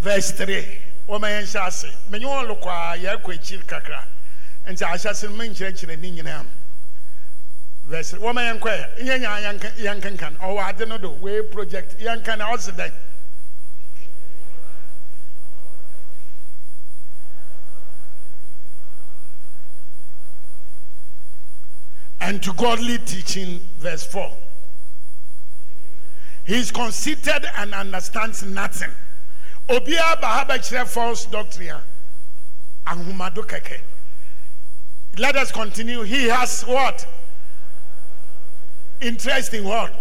Verse three. Wɔma yɛn hyɛ ase menye wɔn lokɔ a yɛkɔ akyiri kakra. Nti ahyɛ ase no menkyerɛkyerɛ ne nyinaa verse wɔma yɛn kɔ yɛ nyɛ yɛn kenkan ɔwɔ ade no do wei project. Yɛn kan na ɔsi and to godly teaching verse 4 he is conceited and understands nothing. Obiara ba ha false doctrine. A ahomado kɛkɛ let us continue. He has what interest in what?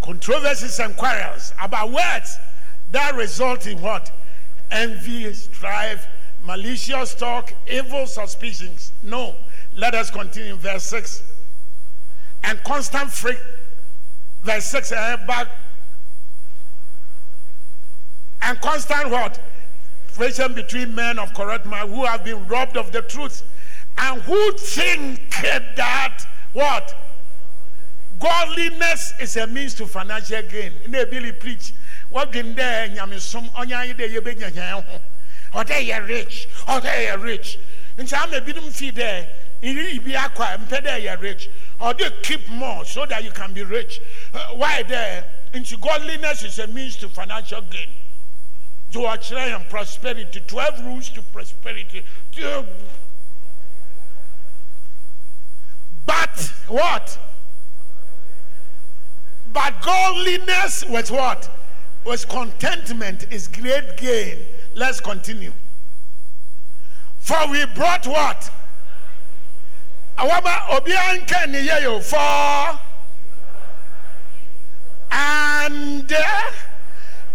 Controversies and quarrels about words that result in what? Envy, strife, malicious talk, evil suspicions. No. Let us continue. Verse 6. And constant freak. Verse 6. Uh, back. And constant what? Friction between men of correct mind who have been robbed of the truth and who think that what? Godliness is a means to financial gain. Na ebili preach. Wadwin dɛ nyamesom ɔnya anyi dɛ yɛbɛnya hɛn ho. Ɔdɛ yɛ rich ɔdɛ yɛ rich. Nti ama ebinom fi dɛ iri bi akɔ a yɛ rich. Ɔdɛ keep more so that you can be rich. Uh, why dɛ nti godliness is a means to financial gain. To ɔkyerɛ yɛn prosperity twelve rules to prosperity but what. But godliness was what? Was contentment, is great gain. Let's continue. For we brought what? Yeyo for and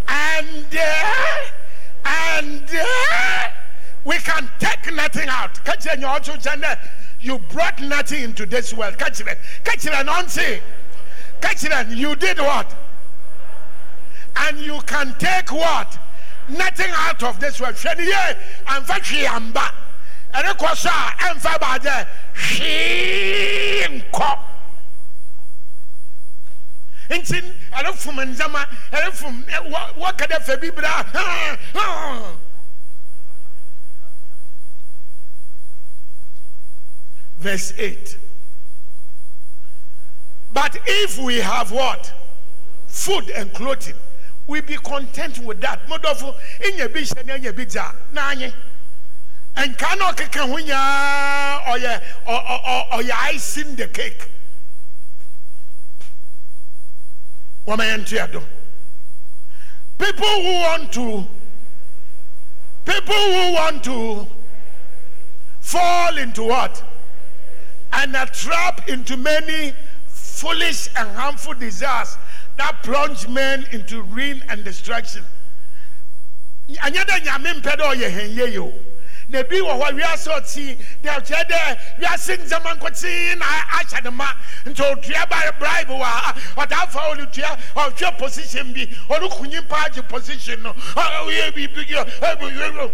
and and we can take nothing out. Catch You brought nothing into this world. Catch it. Catch it and. Catch them. You did what? And you can take what? Nothing out of this world. Sheniye amfa hwe amba. Ere kosa amfa ba de hwe nkɔ. Nti ere fum nzama, ere fum wa kada fa bibra. Verse 8. But if we have what? Food and clothing, we be content with that. Modofo, in your bish and your bija, nanye. And cannot keka hunya or ya or or ya icing the cake. People who want to people who want to fall into what? And a trap into many foolish and harmful desires that plunge men into ruin and destruction. Anyɛ dɛ nyame mpɛ dɛ ɔyɛ hɛn yie o. Na ebi wɔ hɔ wiase ɔti deɛ ɔkyerɛ dɛ wiase ndzɛmba nkɔtee na ahyɛ ne ma nti otua ba bribe wɔ ha ɔda afa ɔne tua ɔhwɛ position bi ɔne kunyi paagye position no ɔyɛ biribi yɛ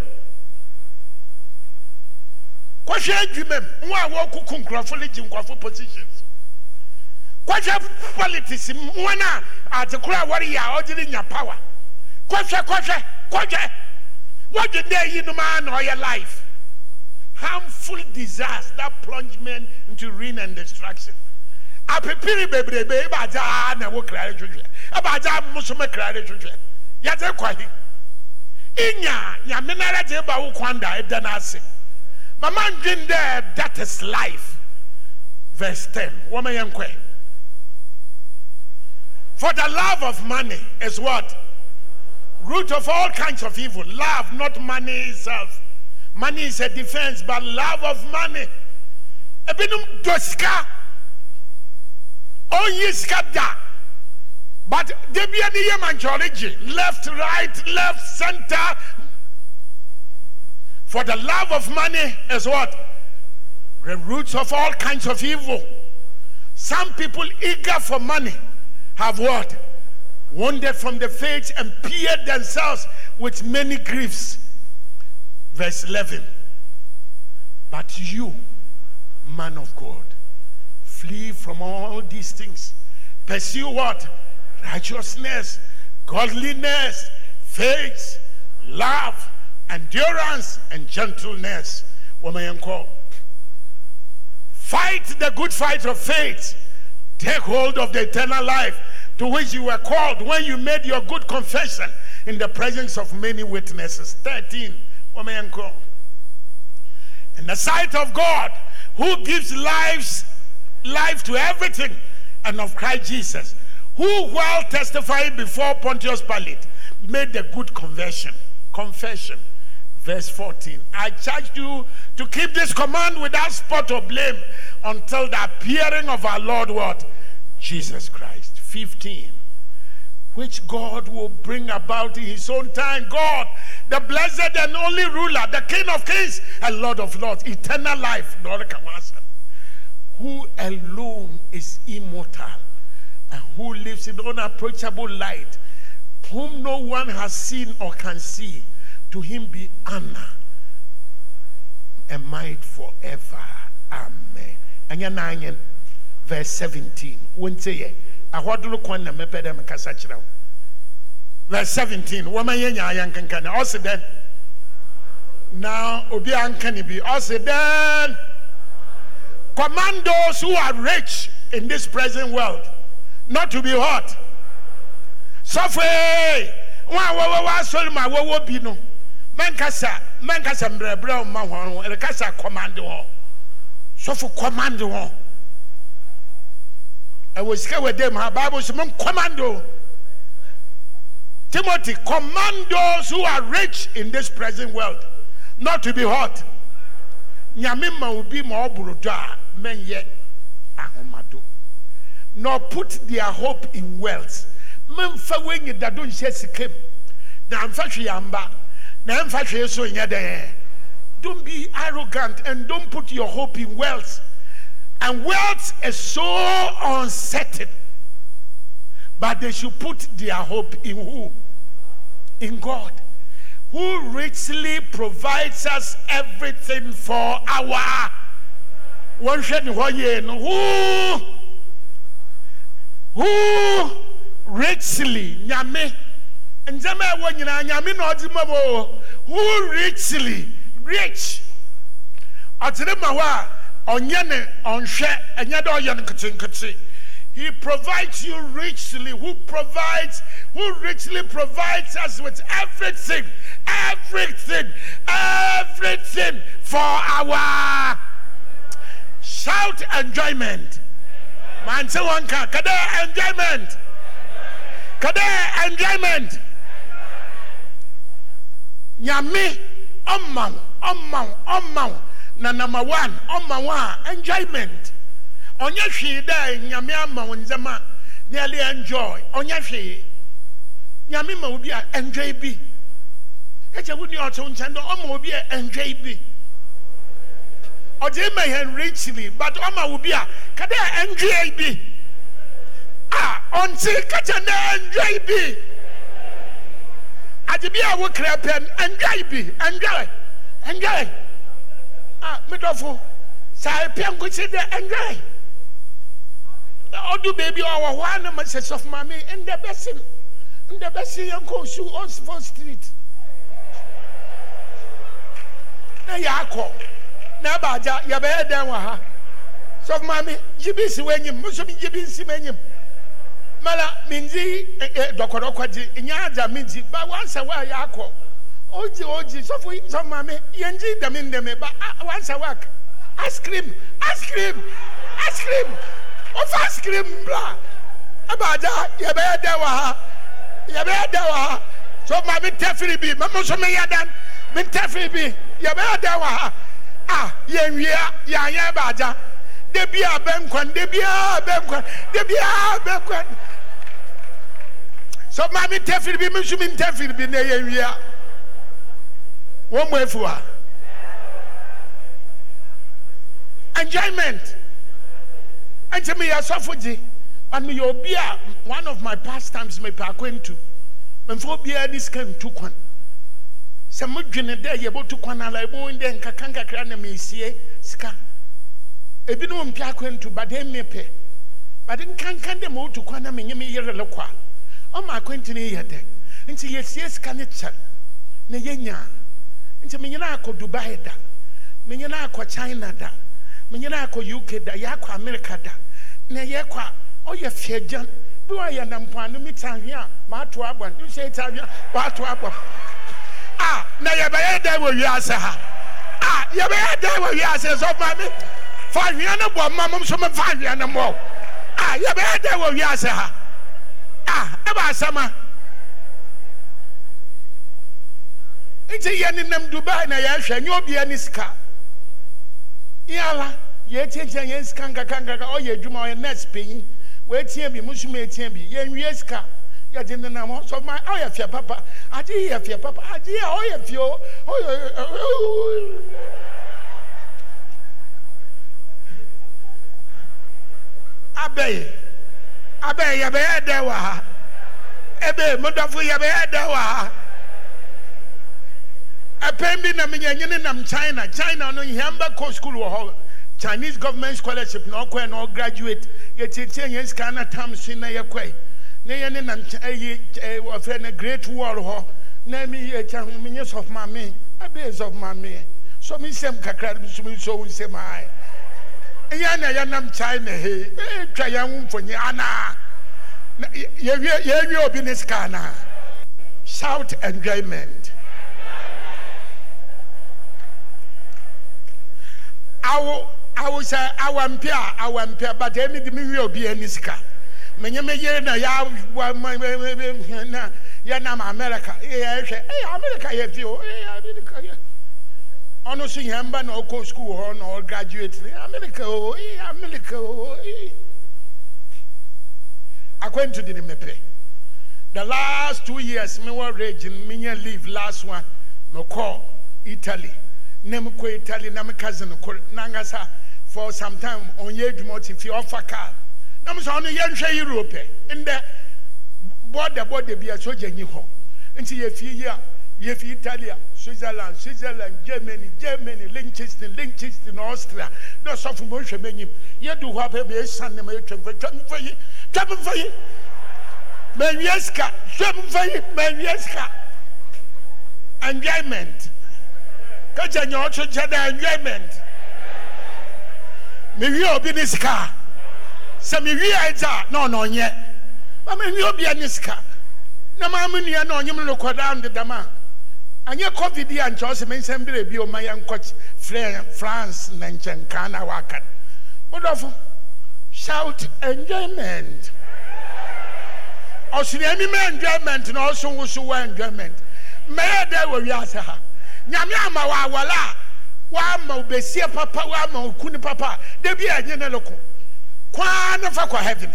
kɔhwɛ adwuma mu wɔn a wɔkuku nkurɔfo ne gye nkurɔfo positions kɔhwɛ politics wɔn a adekora a wɔreyɛ a ɔde ne nya power. Kɔhwɛ kɔhwɛ kɔhwɛ wɔde dɛ yi nom a na ɔyɛ life. Harmful desires that plunge men into ruin and destruction. Apepiri bebrebe eba agya na ɛwɔ kra twitwɛ eba agya musom kra twitwɛ yɛdze kɔhi inya nyame nara gye ba wo kwan da ɛda n'ase mama ndwin dɛ that is life. Verse ten wɔn kɔɛ. For the love of money is what? Root of all kinds of evil. Love, not money itself. Money is a defense, but love of money. Ebinum doska. Onye da. But debi ani ye manchology. Left, right, left, center. For the love of money is what? The roots of all kinds of evil. Some people eager for money have what? Wandered from the faith and pierced themselves with many griefs. Verse 11. But you, man of God, flee from all these things. Pursue what? Righteousness, godliness, faith, love, endurance, and gentleness. Woman call. Fight the good fight of faith. Take hold of the eternal life to which you were called when you made your good confession in the presence of many witnesses. 13. Woman. In the sight of God, who gives lives, life to everything, and of Christ Jesus, who while testifying before Pontius Pilate made the good conversion, confession. Verse 14. I charge you to keep this command without spot or blame until the appearing of our Lord what? Jesus Christ. 15. Which God will bring about in his own time. God, the blessed and only ruler, the King of kings and Lord of lords, eternal life. lord Who alone is immortal and who lives in unapproachable light, whom no one has seen or can see. To him be honor and might forever. Amen. Anya nine verse 17. Won't say kwan na mepɛ dɛ mekasa kyerɛ wo verse 17 wɔma yɛ nya ayɛ nkenka ne ɔse dɛn na obi ne bi ɔse dɛn command those who are rich in this present world not to be hot sɔfo wɔn a wɔwɔ wɔ asɔre mu a wɔwɔ bi no mɛnkasa mɛnkasa mbrɛbrɛ ɔma wɔn ɛrekasa command wɔn sɔfo command wɔn ɛwɔ sika wɔ dɛm ha bible sɛ mo commando timothy command those who are rich in this present world not to be hot nyame ma obi ma ɔboro a mɛnyɛ ahomado. Nor put their hope in wealth. Memfa wɔnyi dado nhyɛ sika mu na mfa hwee amba don't be arrogant and don't put your hope in wealth. And wealth is so uncertain but they should put their hope in who? In god who richly provides us everything for our wɔnhwɛ ne hɔ who? Who richly a ɛwɔ nyinaa nyame na ɔdze ma who richly rich? Ɔtene ma hɔ a ɔnyɛ ne ɔnhwɛ. Ɛnyɛ dɛ ɔyɛ no nketenkete. He provides you richly. Who provides who richly provides us with everything everything everything for our shout enjoyment. Man say one ka kada enjoyment? Kada enjoyment nyame ɔma wo ɔma na number one ɔma wo enjoyment. Ɔnyɛ hwee dɛ nyame ama wo nearly enjoy ɔnyɛ hwee. Nyame ma obi a enjoy bi. Ɛkyɛ wo ni ɔte wo nkyɛn dɛ ɔma obi a enjoy bi. Ɔde ma yɛn richly but ɔma obi a kada enjoy bi. A ɔnte kakyɛ dɛ enjoy bi. Ade bi a wokra pɛ enjoy bi enjoy enjoy a medɔfo saa pɛ nkosi dɛ ɔdo baabi a ɔwɔ hɔ a na ma sɛ sɔfo maame ndɛ bɛsi ndɛ bɛsi yɛn kɔ osu ɔsifo street. Na yɛ akɔ na ɛba agya yɛbɛyɛ dɛn wɔ ha. Sɔfo maame gyibi si wɔ enyim mi gyibi si wɔ enyim mala mi ndi dɔkɔdɔkɔ di nya agya mi di ba wansa wa yɛ akɔ oji oji sɔfo sɔfo maame yɛn gyi dɛmi ndɛmi ba wansa wa ice cream ice cream ice cream. Ofa ice cream bla. Abagya yɛbɛyɛ dɛ wɔ ha yɛbɛyɛ dɛ wɔ ha. So ma mi tɛ firi bi mɛ mo nso mi yɛ dan mi tɛ firi bi yɛbɛyɛ dɛ wɔ ha. A yɛn wia yɛn ayɛ abagya debi a bɛ nkwan debi a bɛ nkwan debi a bɛ nkwan so ma mi tɛ firi bi mi nso mi tɛ firi bi na yɛn wia wɔn mo efu ha enjoyment. Ɛnti mi yɛ sɔfo gye and mi yɛ obi a one of my pastimes mi pɛ akwantu mɛmfa obiara ni sika ntu kwan. Sɛ mo dwene dɛ yɛ bɔtu kwan ala ebo dɛ nkaka nkakra na mi esie sika ebinom mpɛ akwantu bade mi pɛ bade nǹkan kan dɛ mo tu kwan na mi nye mi yere le kɔ a ɔma akwantu ne yɛ dɛ nti yɛ sie sika ne kyɛ na yɛ nyaa nti mi nyina akɔ dubai da. Mi nyina akɔ china da. Mi nyina akɔ uk da. Yɛ akɔ america da. Na yɛ kɔ a ɔyɛ fiagyan. Bi wa yɛ nam mpoano mi ta ahwe a maa to abɔ ne nhyɛ ta ahwe a waa to abɔ. A na yɛbɛyɛ dɛ wɔ wiase ha. A yɛbɛyɛ dɛ wɔ wiase. Sɛ maame fa ahwea no bɔ mma mo nso mo fa ahwea no mmɔ a yɛbɛyɛ dɛ wɔ wiase ha a ɛba asɛm a nti yɛ nenam dubai na yɛhwɛ nyɛ obia ne sika. Yɛala yɛtiatia yɛn sika nkakankaka ɔyɛ adwuma ɔyɛ nurse panyin. Wɔatia bi musu mu atia bi yɛnwie sika. Yɛde nenam hɔ ma ɔyɛ fia papa. Agye yɛ fia papa agye a ɔyɛ fia ɔyɛ abɛyi abɛyi yɛbɛyɛ dɛ wɔ ha ebe modɔfo yɛbɛyɛ dɛ wɔ ha ɛpɛn bi na nyene nam china. China no hiam bɛkɔ school wɔ hɔ chinese government scholarship na ɔkɔɛ na ɔgraduate yɛtiatia yɛn sika na tam so na yɛkɔɛ na yɛne nam ɛyi wɔfrɛ no great wall hɔ na mi yɛ sɔfo maame ɛbɛyɛ sɔfo maame so mi nsɛm kakra so mi nsɛm ayɛ ɛyɛ na yɛnam china he. Ɛtwa yɛn ho mfonyi anaa na yɛwie yɛwie obi ne sika anaa shout enjoyment. Awo awo sɛ awampɛ a awampɛ but ɛmi de mi wie obi ani sika. Menye me yere na ya wa ma na ya nam america. Ya hwɛ. Eh america yɛ fi o. Eh america yɛ ɔno so yɛn ba na ɔkɔ school hɔ na ɔ graduate. America o eh america o eh akwantu de ne mepɛ the last two years me wɔ region me nya leave last one me kɔ italy. Na me kɔ italy na me cousin kɔ nankasa for some time ɔnyɛ adwuma ɔte fie ɔfa car. Na mo sɛ ɔno yɛnhwɛ europe. Ndɛ bɔda bɔda bi a sogya nyi hɔ nti yɛfie yi a yɛfi italia switzerland switzerland germany germany liechtenstein liechtenstein austria na ɔsɔfo mo nhwɛ m'anyim yɛdu hɔ apɛ bɛɛsan ne ma yɛtwa mfa twa mfa yi twa mfa yi manwie sika twa mfa yi manwie sika enjoyment. Kagya nya ɔkyekyɛ da enjoyment. Mewie obi ne sika sɛ mewie agya na ɔna ɔnyɛ ma mewie obia ne sika na maa me nua na ɔnyem no kɔdaa ndedam a anyɛ covid yi a nkyɛ ɔsɛ mensɛm berɛ bi ɔma yɛnkɔ frɛ france na nkyɛnkaa na waka. Modɔfo shout enjoyment. Ɔsoro ani ma enjoyment na ɔso wo so wɔ enjoyment. Mmɛyɛ dɛ wɔ wiase ha. Nyame ama wɔ awɔle a wɔama wo besie papa wɔama wo kunu papa. Da bi a ɛnyɛ ne loko. Kwaa ne fa kɔ heaven.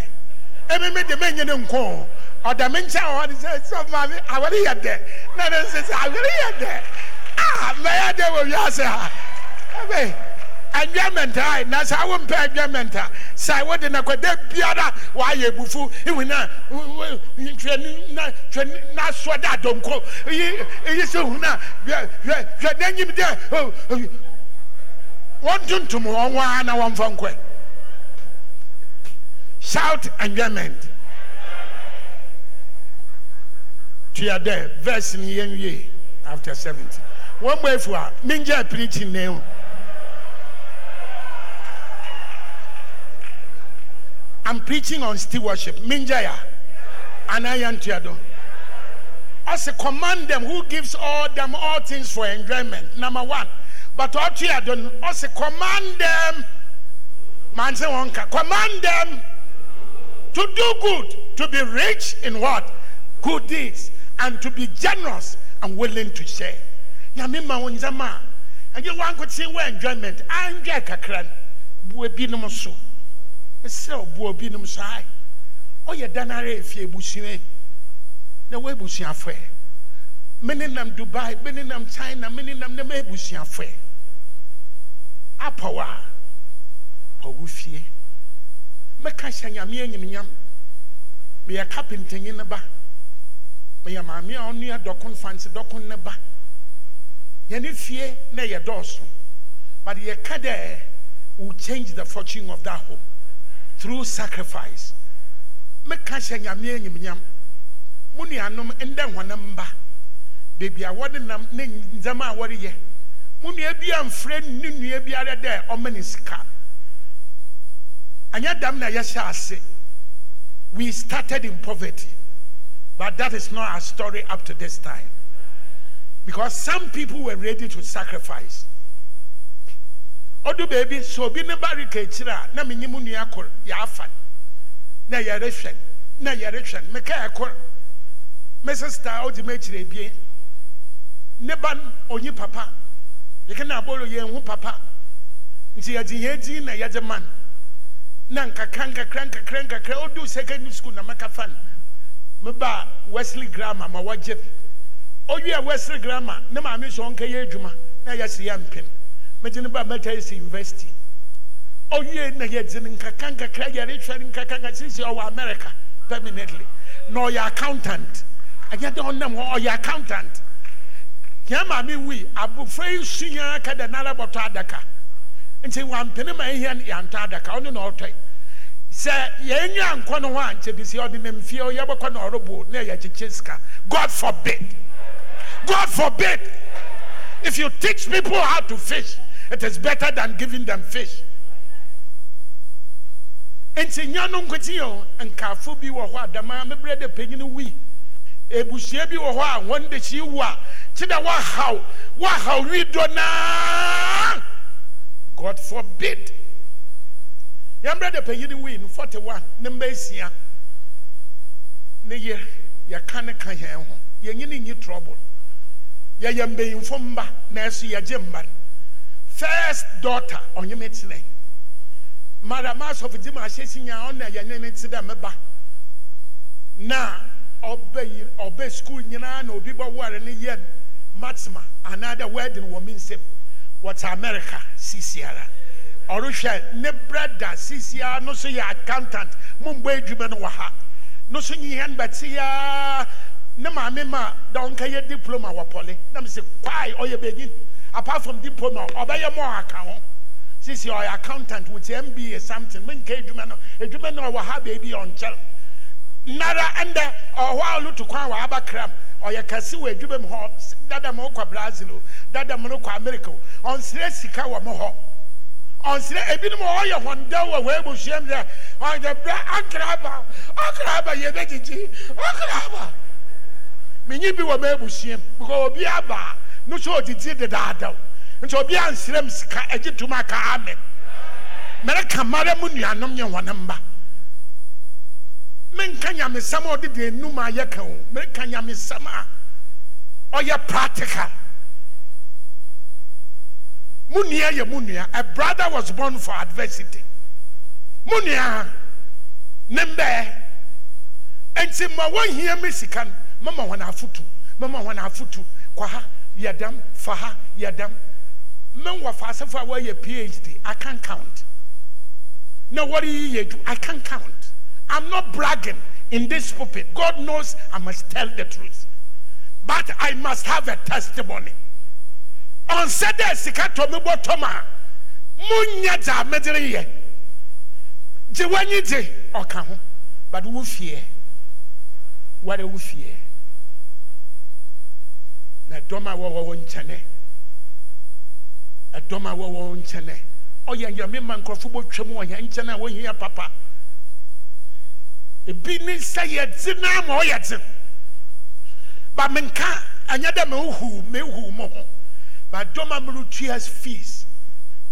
Ɛmi mi de nyɛ ne nko ɔda mi nkyɛn wɔ de sɛ sɛ maame awɔre yɛ dɛ na ne sɛ sɛ awɔre yɛ dɛ a mɛyɛ dɛ wɔ wiase ha ɛbɛ enjoyment a na sɛ awo mpɛ enjoyment a sɛ wo de na kɔ de biara wɔayɛ ebufu iwu na hwɛ na hwɛ na soɔ da donko eyi eyi sɛ hu na hwɛ hwɛ hwɛ n'enyim dɛ wɔn tuntum wɔn wa na wɔn fɔ nkɔɛ shout enjoyment tuya dɛ verse ni yɛn wie after seventy. One bɔ efu a mi n preaching na ehu i'm preaching on stewardship mi n jɛ ya ana yɛn tuya command them who gives all them all things for enjoyment? Number one. But ɔtuya do ɔsi command them maa n sɛ wɔn ka command them. to do good to be rich in what? Good deeds, and to be generous and willing to share. Nyame ma wo ndzɛmba a ɛnyɛ wankɔtse wɔ enjoyment anhwɛ kakra no. Bua binom so. Ɛsrɛ bua binom so ae. Ɔyɛ da no ara ɛfie abusua na woabusuafoɛ mene nam dubai mene nam china mene nam na maabusuafoɛ apɔw a pɔwo fie. Mɛka hyɛ nyame anyimnyam. Meyɛ kapintanyi ne ba meyɛ maame a ɔnua dɔkon fanse dɔkon ne ba. Yɛne fie na yɛ dɔɔso. But yɛka dɛ will change the fortune of that home through sacrifice. Mɛka hyɛ nyame anyimnyam. Mo nuanom ndɛ hɔnam mba. Beebi a wɔde nam ne ndzɛmba a wɔreyɛ. Mo nua bi amfrɛ ne nua biara dɛ ɔma ne sika. Anyɛ dam na yɛhyɛ ase. We started in poverty but that is not our story up to this time. Because some people were ready to sacrifice. Ɔdo baabi sɛ obi ne barika akyire a na menye mu nua kor yɛafa no, na yɛrehwɛ no, na yɛrehwɛ no meka ɛkor me sister a wogye m'akyire ebie. Ne ba no onyi papa. Yɛka na abɔɔlo yɛn ho papa. Nti yɛgye yɛn din na yɛgye ma no na nkakra nkakra nkakra nkakra. Odu secondary school na mɛka fa no meba wesley grammar ma wɔgye owie wesley grammar ne maame sɛ ɔnka yɛ adwuma na yɛsi yɛ mpem. Megye ne ba mɛta yɛsi university. Owie na yɛdze no nkakra nkakra yɛrehwɛ no nkakra nkakra sisi ɔwɔ america permanently. Na ɔyɛ accountant. Ɛnyɛ dɛ ɔnam hɔ ɔyɛ accountant. Yɛn maame wi abofra yi sunya ka dɛ nara bɔtɔ adaka. Nti wampene ma ehia yantɔ adaka ɔno na ɔtɔ sɛ yɛnya nkɔ no ho a nkyɛ bisi ɔde ne mfie yɛbɛkɔ na ɔrebo na yɛ kyekye sika. God forbid. God forbid. If you teach people how to fish it is better than giving them fish. Nti nya no nkwati yɛ nkaafo bi wɔ hɔ a dama mebrɛ de panyin wi. Ebusua bi wɔ hɔ a wɔn de kyi wu a kyi wahaw wahaw wi dɔ naa. God forbid yɛmbrɛ de panyin wi no forty one ne mba esia ne yɛ yɛka ne ka yɛn ho. Yɛnyi ne nyi trouble. Yɛyɛ mbɛnyinfo mba na ɛso yɛgye mba. No first daughter ɔnyeme tene. Madam asɔfo di ma ahyɛ si nyaa ɔna yɛnyɛ ne ti dɛ meba na ɔbɛ yi ɔbɛ school nyinaa na obi bɔ ware ne yɛ matsima anaadɛ wedding wɔ mi nsam wɔte america sisiara ɔrehwɛ ne brada sisiara no so yɛ accountant mo mbɔ edwuma no wɔ ha no so nyi hɛn bɛte yaa ne maame ma dɔnka yɛ diploma wɔ pɔle na mi sɛ kwae ɔyɛ bɛnyin apart from diploma ɔbɛyɛ mɔ aka ho sisi ɔyɛ accountant with mba something. Menka edwuma no edwuma no ɔwɔ ha beebi ɔnkyɛn nara ɛndɛ ɔhɔ a ɔlutu kwan wɔ abakram ɔyɛ kɛse wɔ edwuma mu hɔ dada mo kɔ brazil o dada mo kɔ america o. Ɔnsere sika wɔ mo hɔ ɔnsere ebinom ɔyɛ wɔn dɛw wɔ wɔn ebusua mu dɛ ɔyɛ bra akraba akraba yɛ bɛ gyigyi akraba menyi bi wɔ mo ebusua mu because obi aba no so odidi dedaadaw nti obi ansere sika agye tum aka amen. Mɛrɛ kamara mu nuanom nye wɔn mba menka nyamesɛm a ɔde de enum a yɛka o menka a ɔyɛ practical mu nua yɛ mu nua a brother was born for adversity. Mu nua ne mbɛɛ nti ma mi sika no mama wɔn afotu mama wɔn afotu kɔ ha yɛ dɛm fa ha yɛ dɛm mmɛnwɔ faasefo a phd i can't count. Na wɔreyi yɛ adwu i can't count. I'm not bragging in this pulpit. God knows i must tell the truth. But i must have a testimony ɔnsɛ dɛ sika tɔ me bɔ tɔm a monyɛ dza medere yɛ gye w'anyi gye ɔka ho. But wo fie wɔre wo fie na dɔm a wɔwɔ wo nkyɛne ɛdɔm a wɔwɔ wo nkyɛne ɔyɛ nyame ma nkurɔfo bɔtwam wɔ hɛ nkyɛne a wɔhia papa. Ebi ne nsa yɛ dze naa ma ɔyɛ dze ba menka ɛnyɛ dɛ mehuhu mehuhu mo ho dɔm a meretua fees.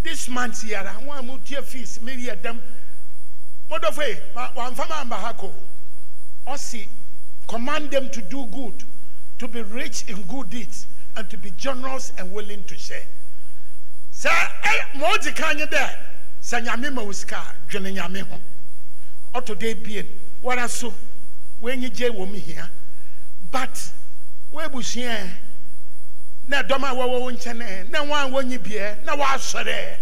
This month yɛra wɔn a motua fees. Meyɛ dɛm mɔdɔfo yi wamfa ma amba ha kɔ ɔsi command them to do good to be rich in good deeds and to be generous and willing to share. Sɛ ɛ eh, ma ɔdi kan nye dɛ sɛ nyame ma o sika a, dwene nyame ho. Ɔtɔ de ebien wɔra so wɔnyi gye wɔn hia. But wɔabusua na dɔm a wɔwɔ wo nkyɛn na wɔn a wɔnyi bie na wɔasɔre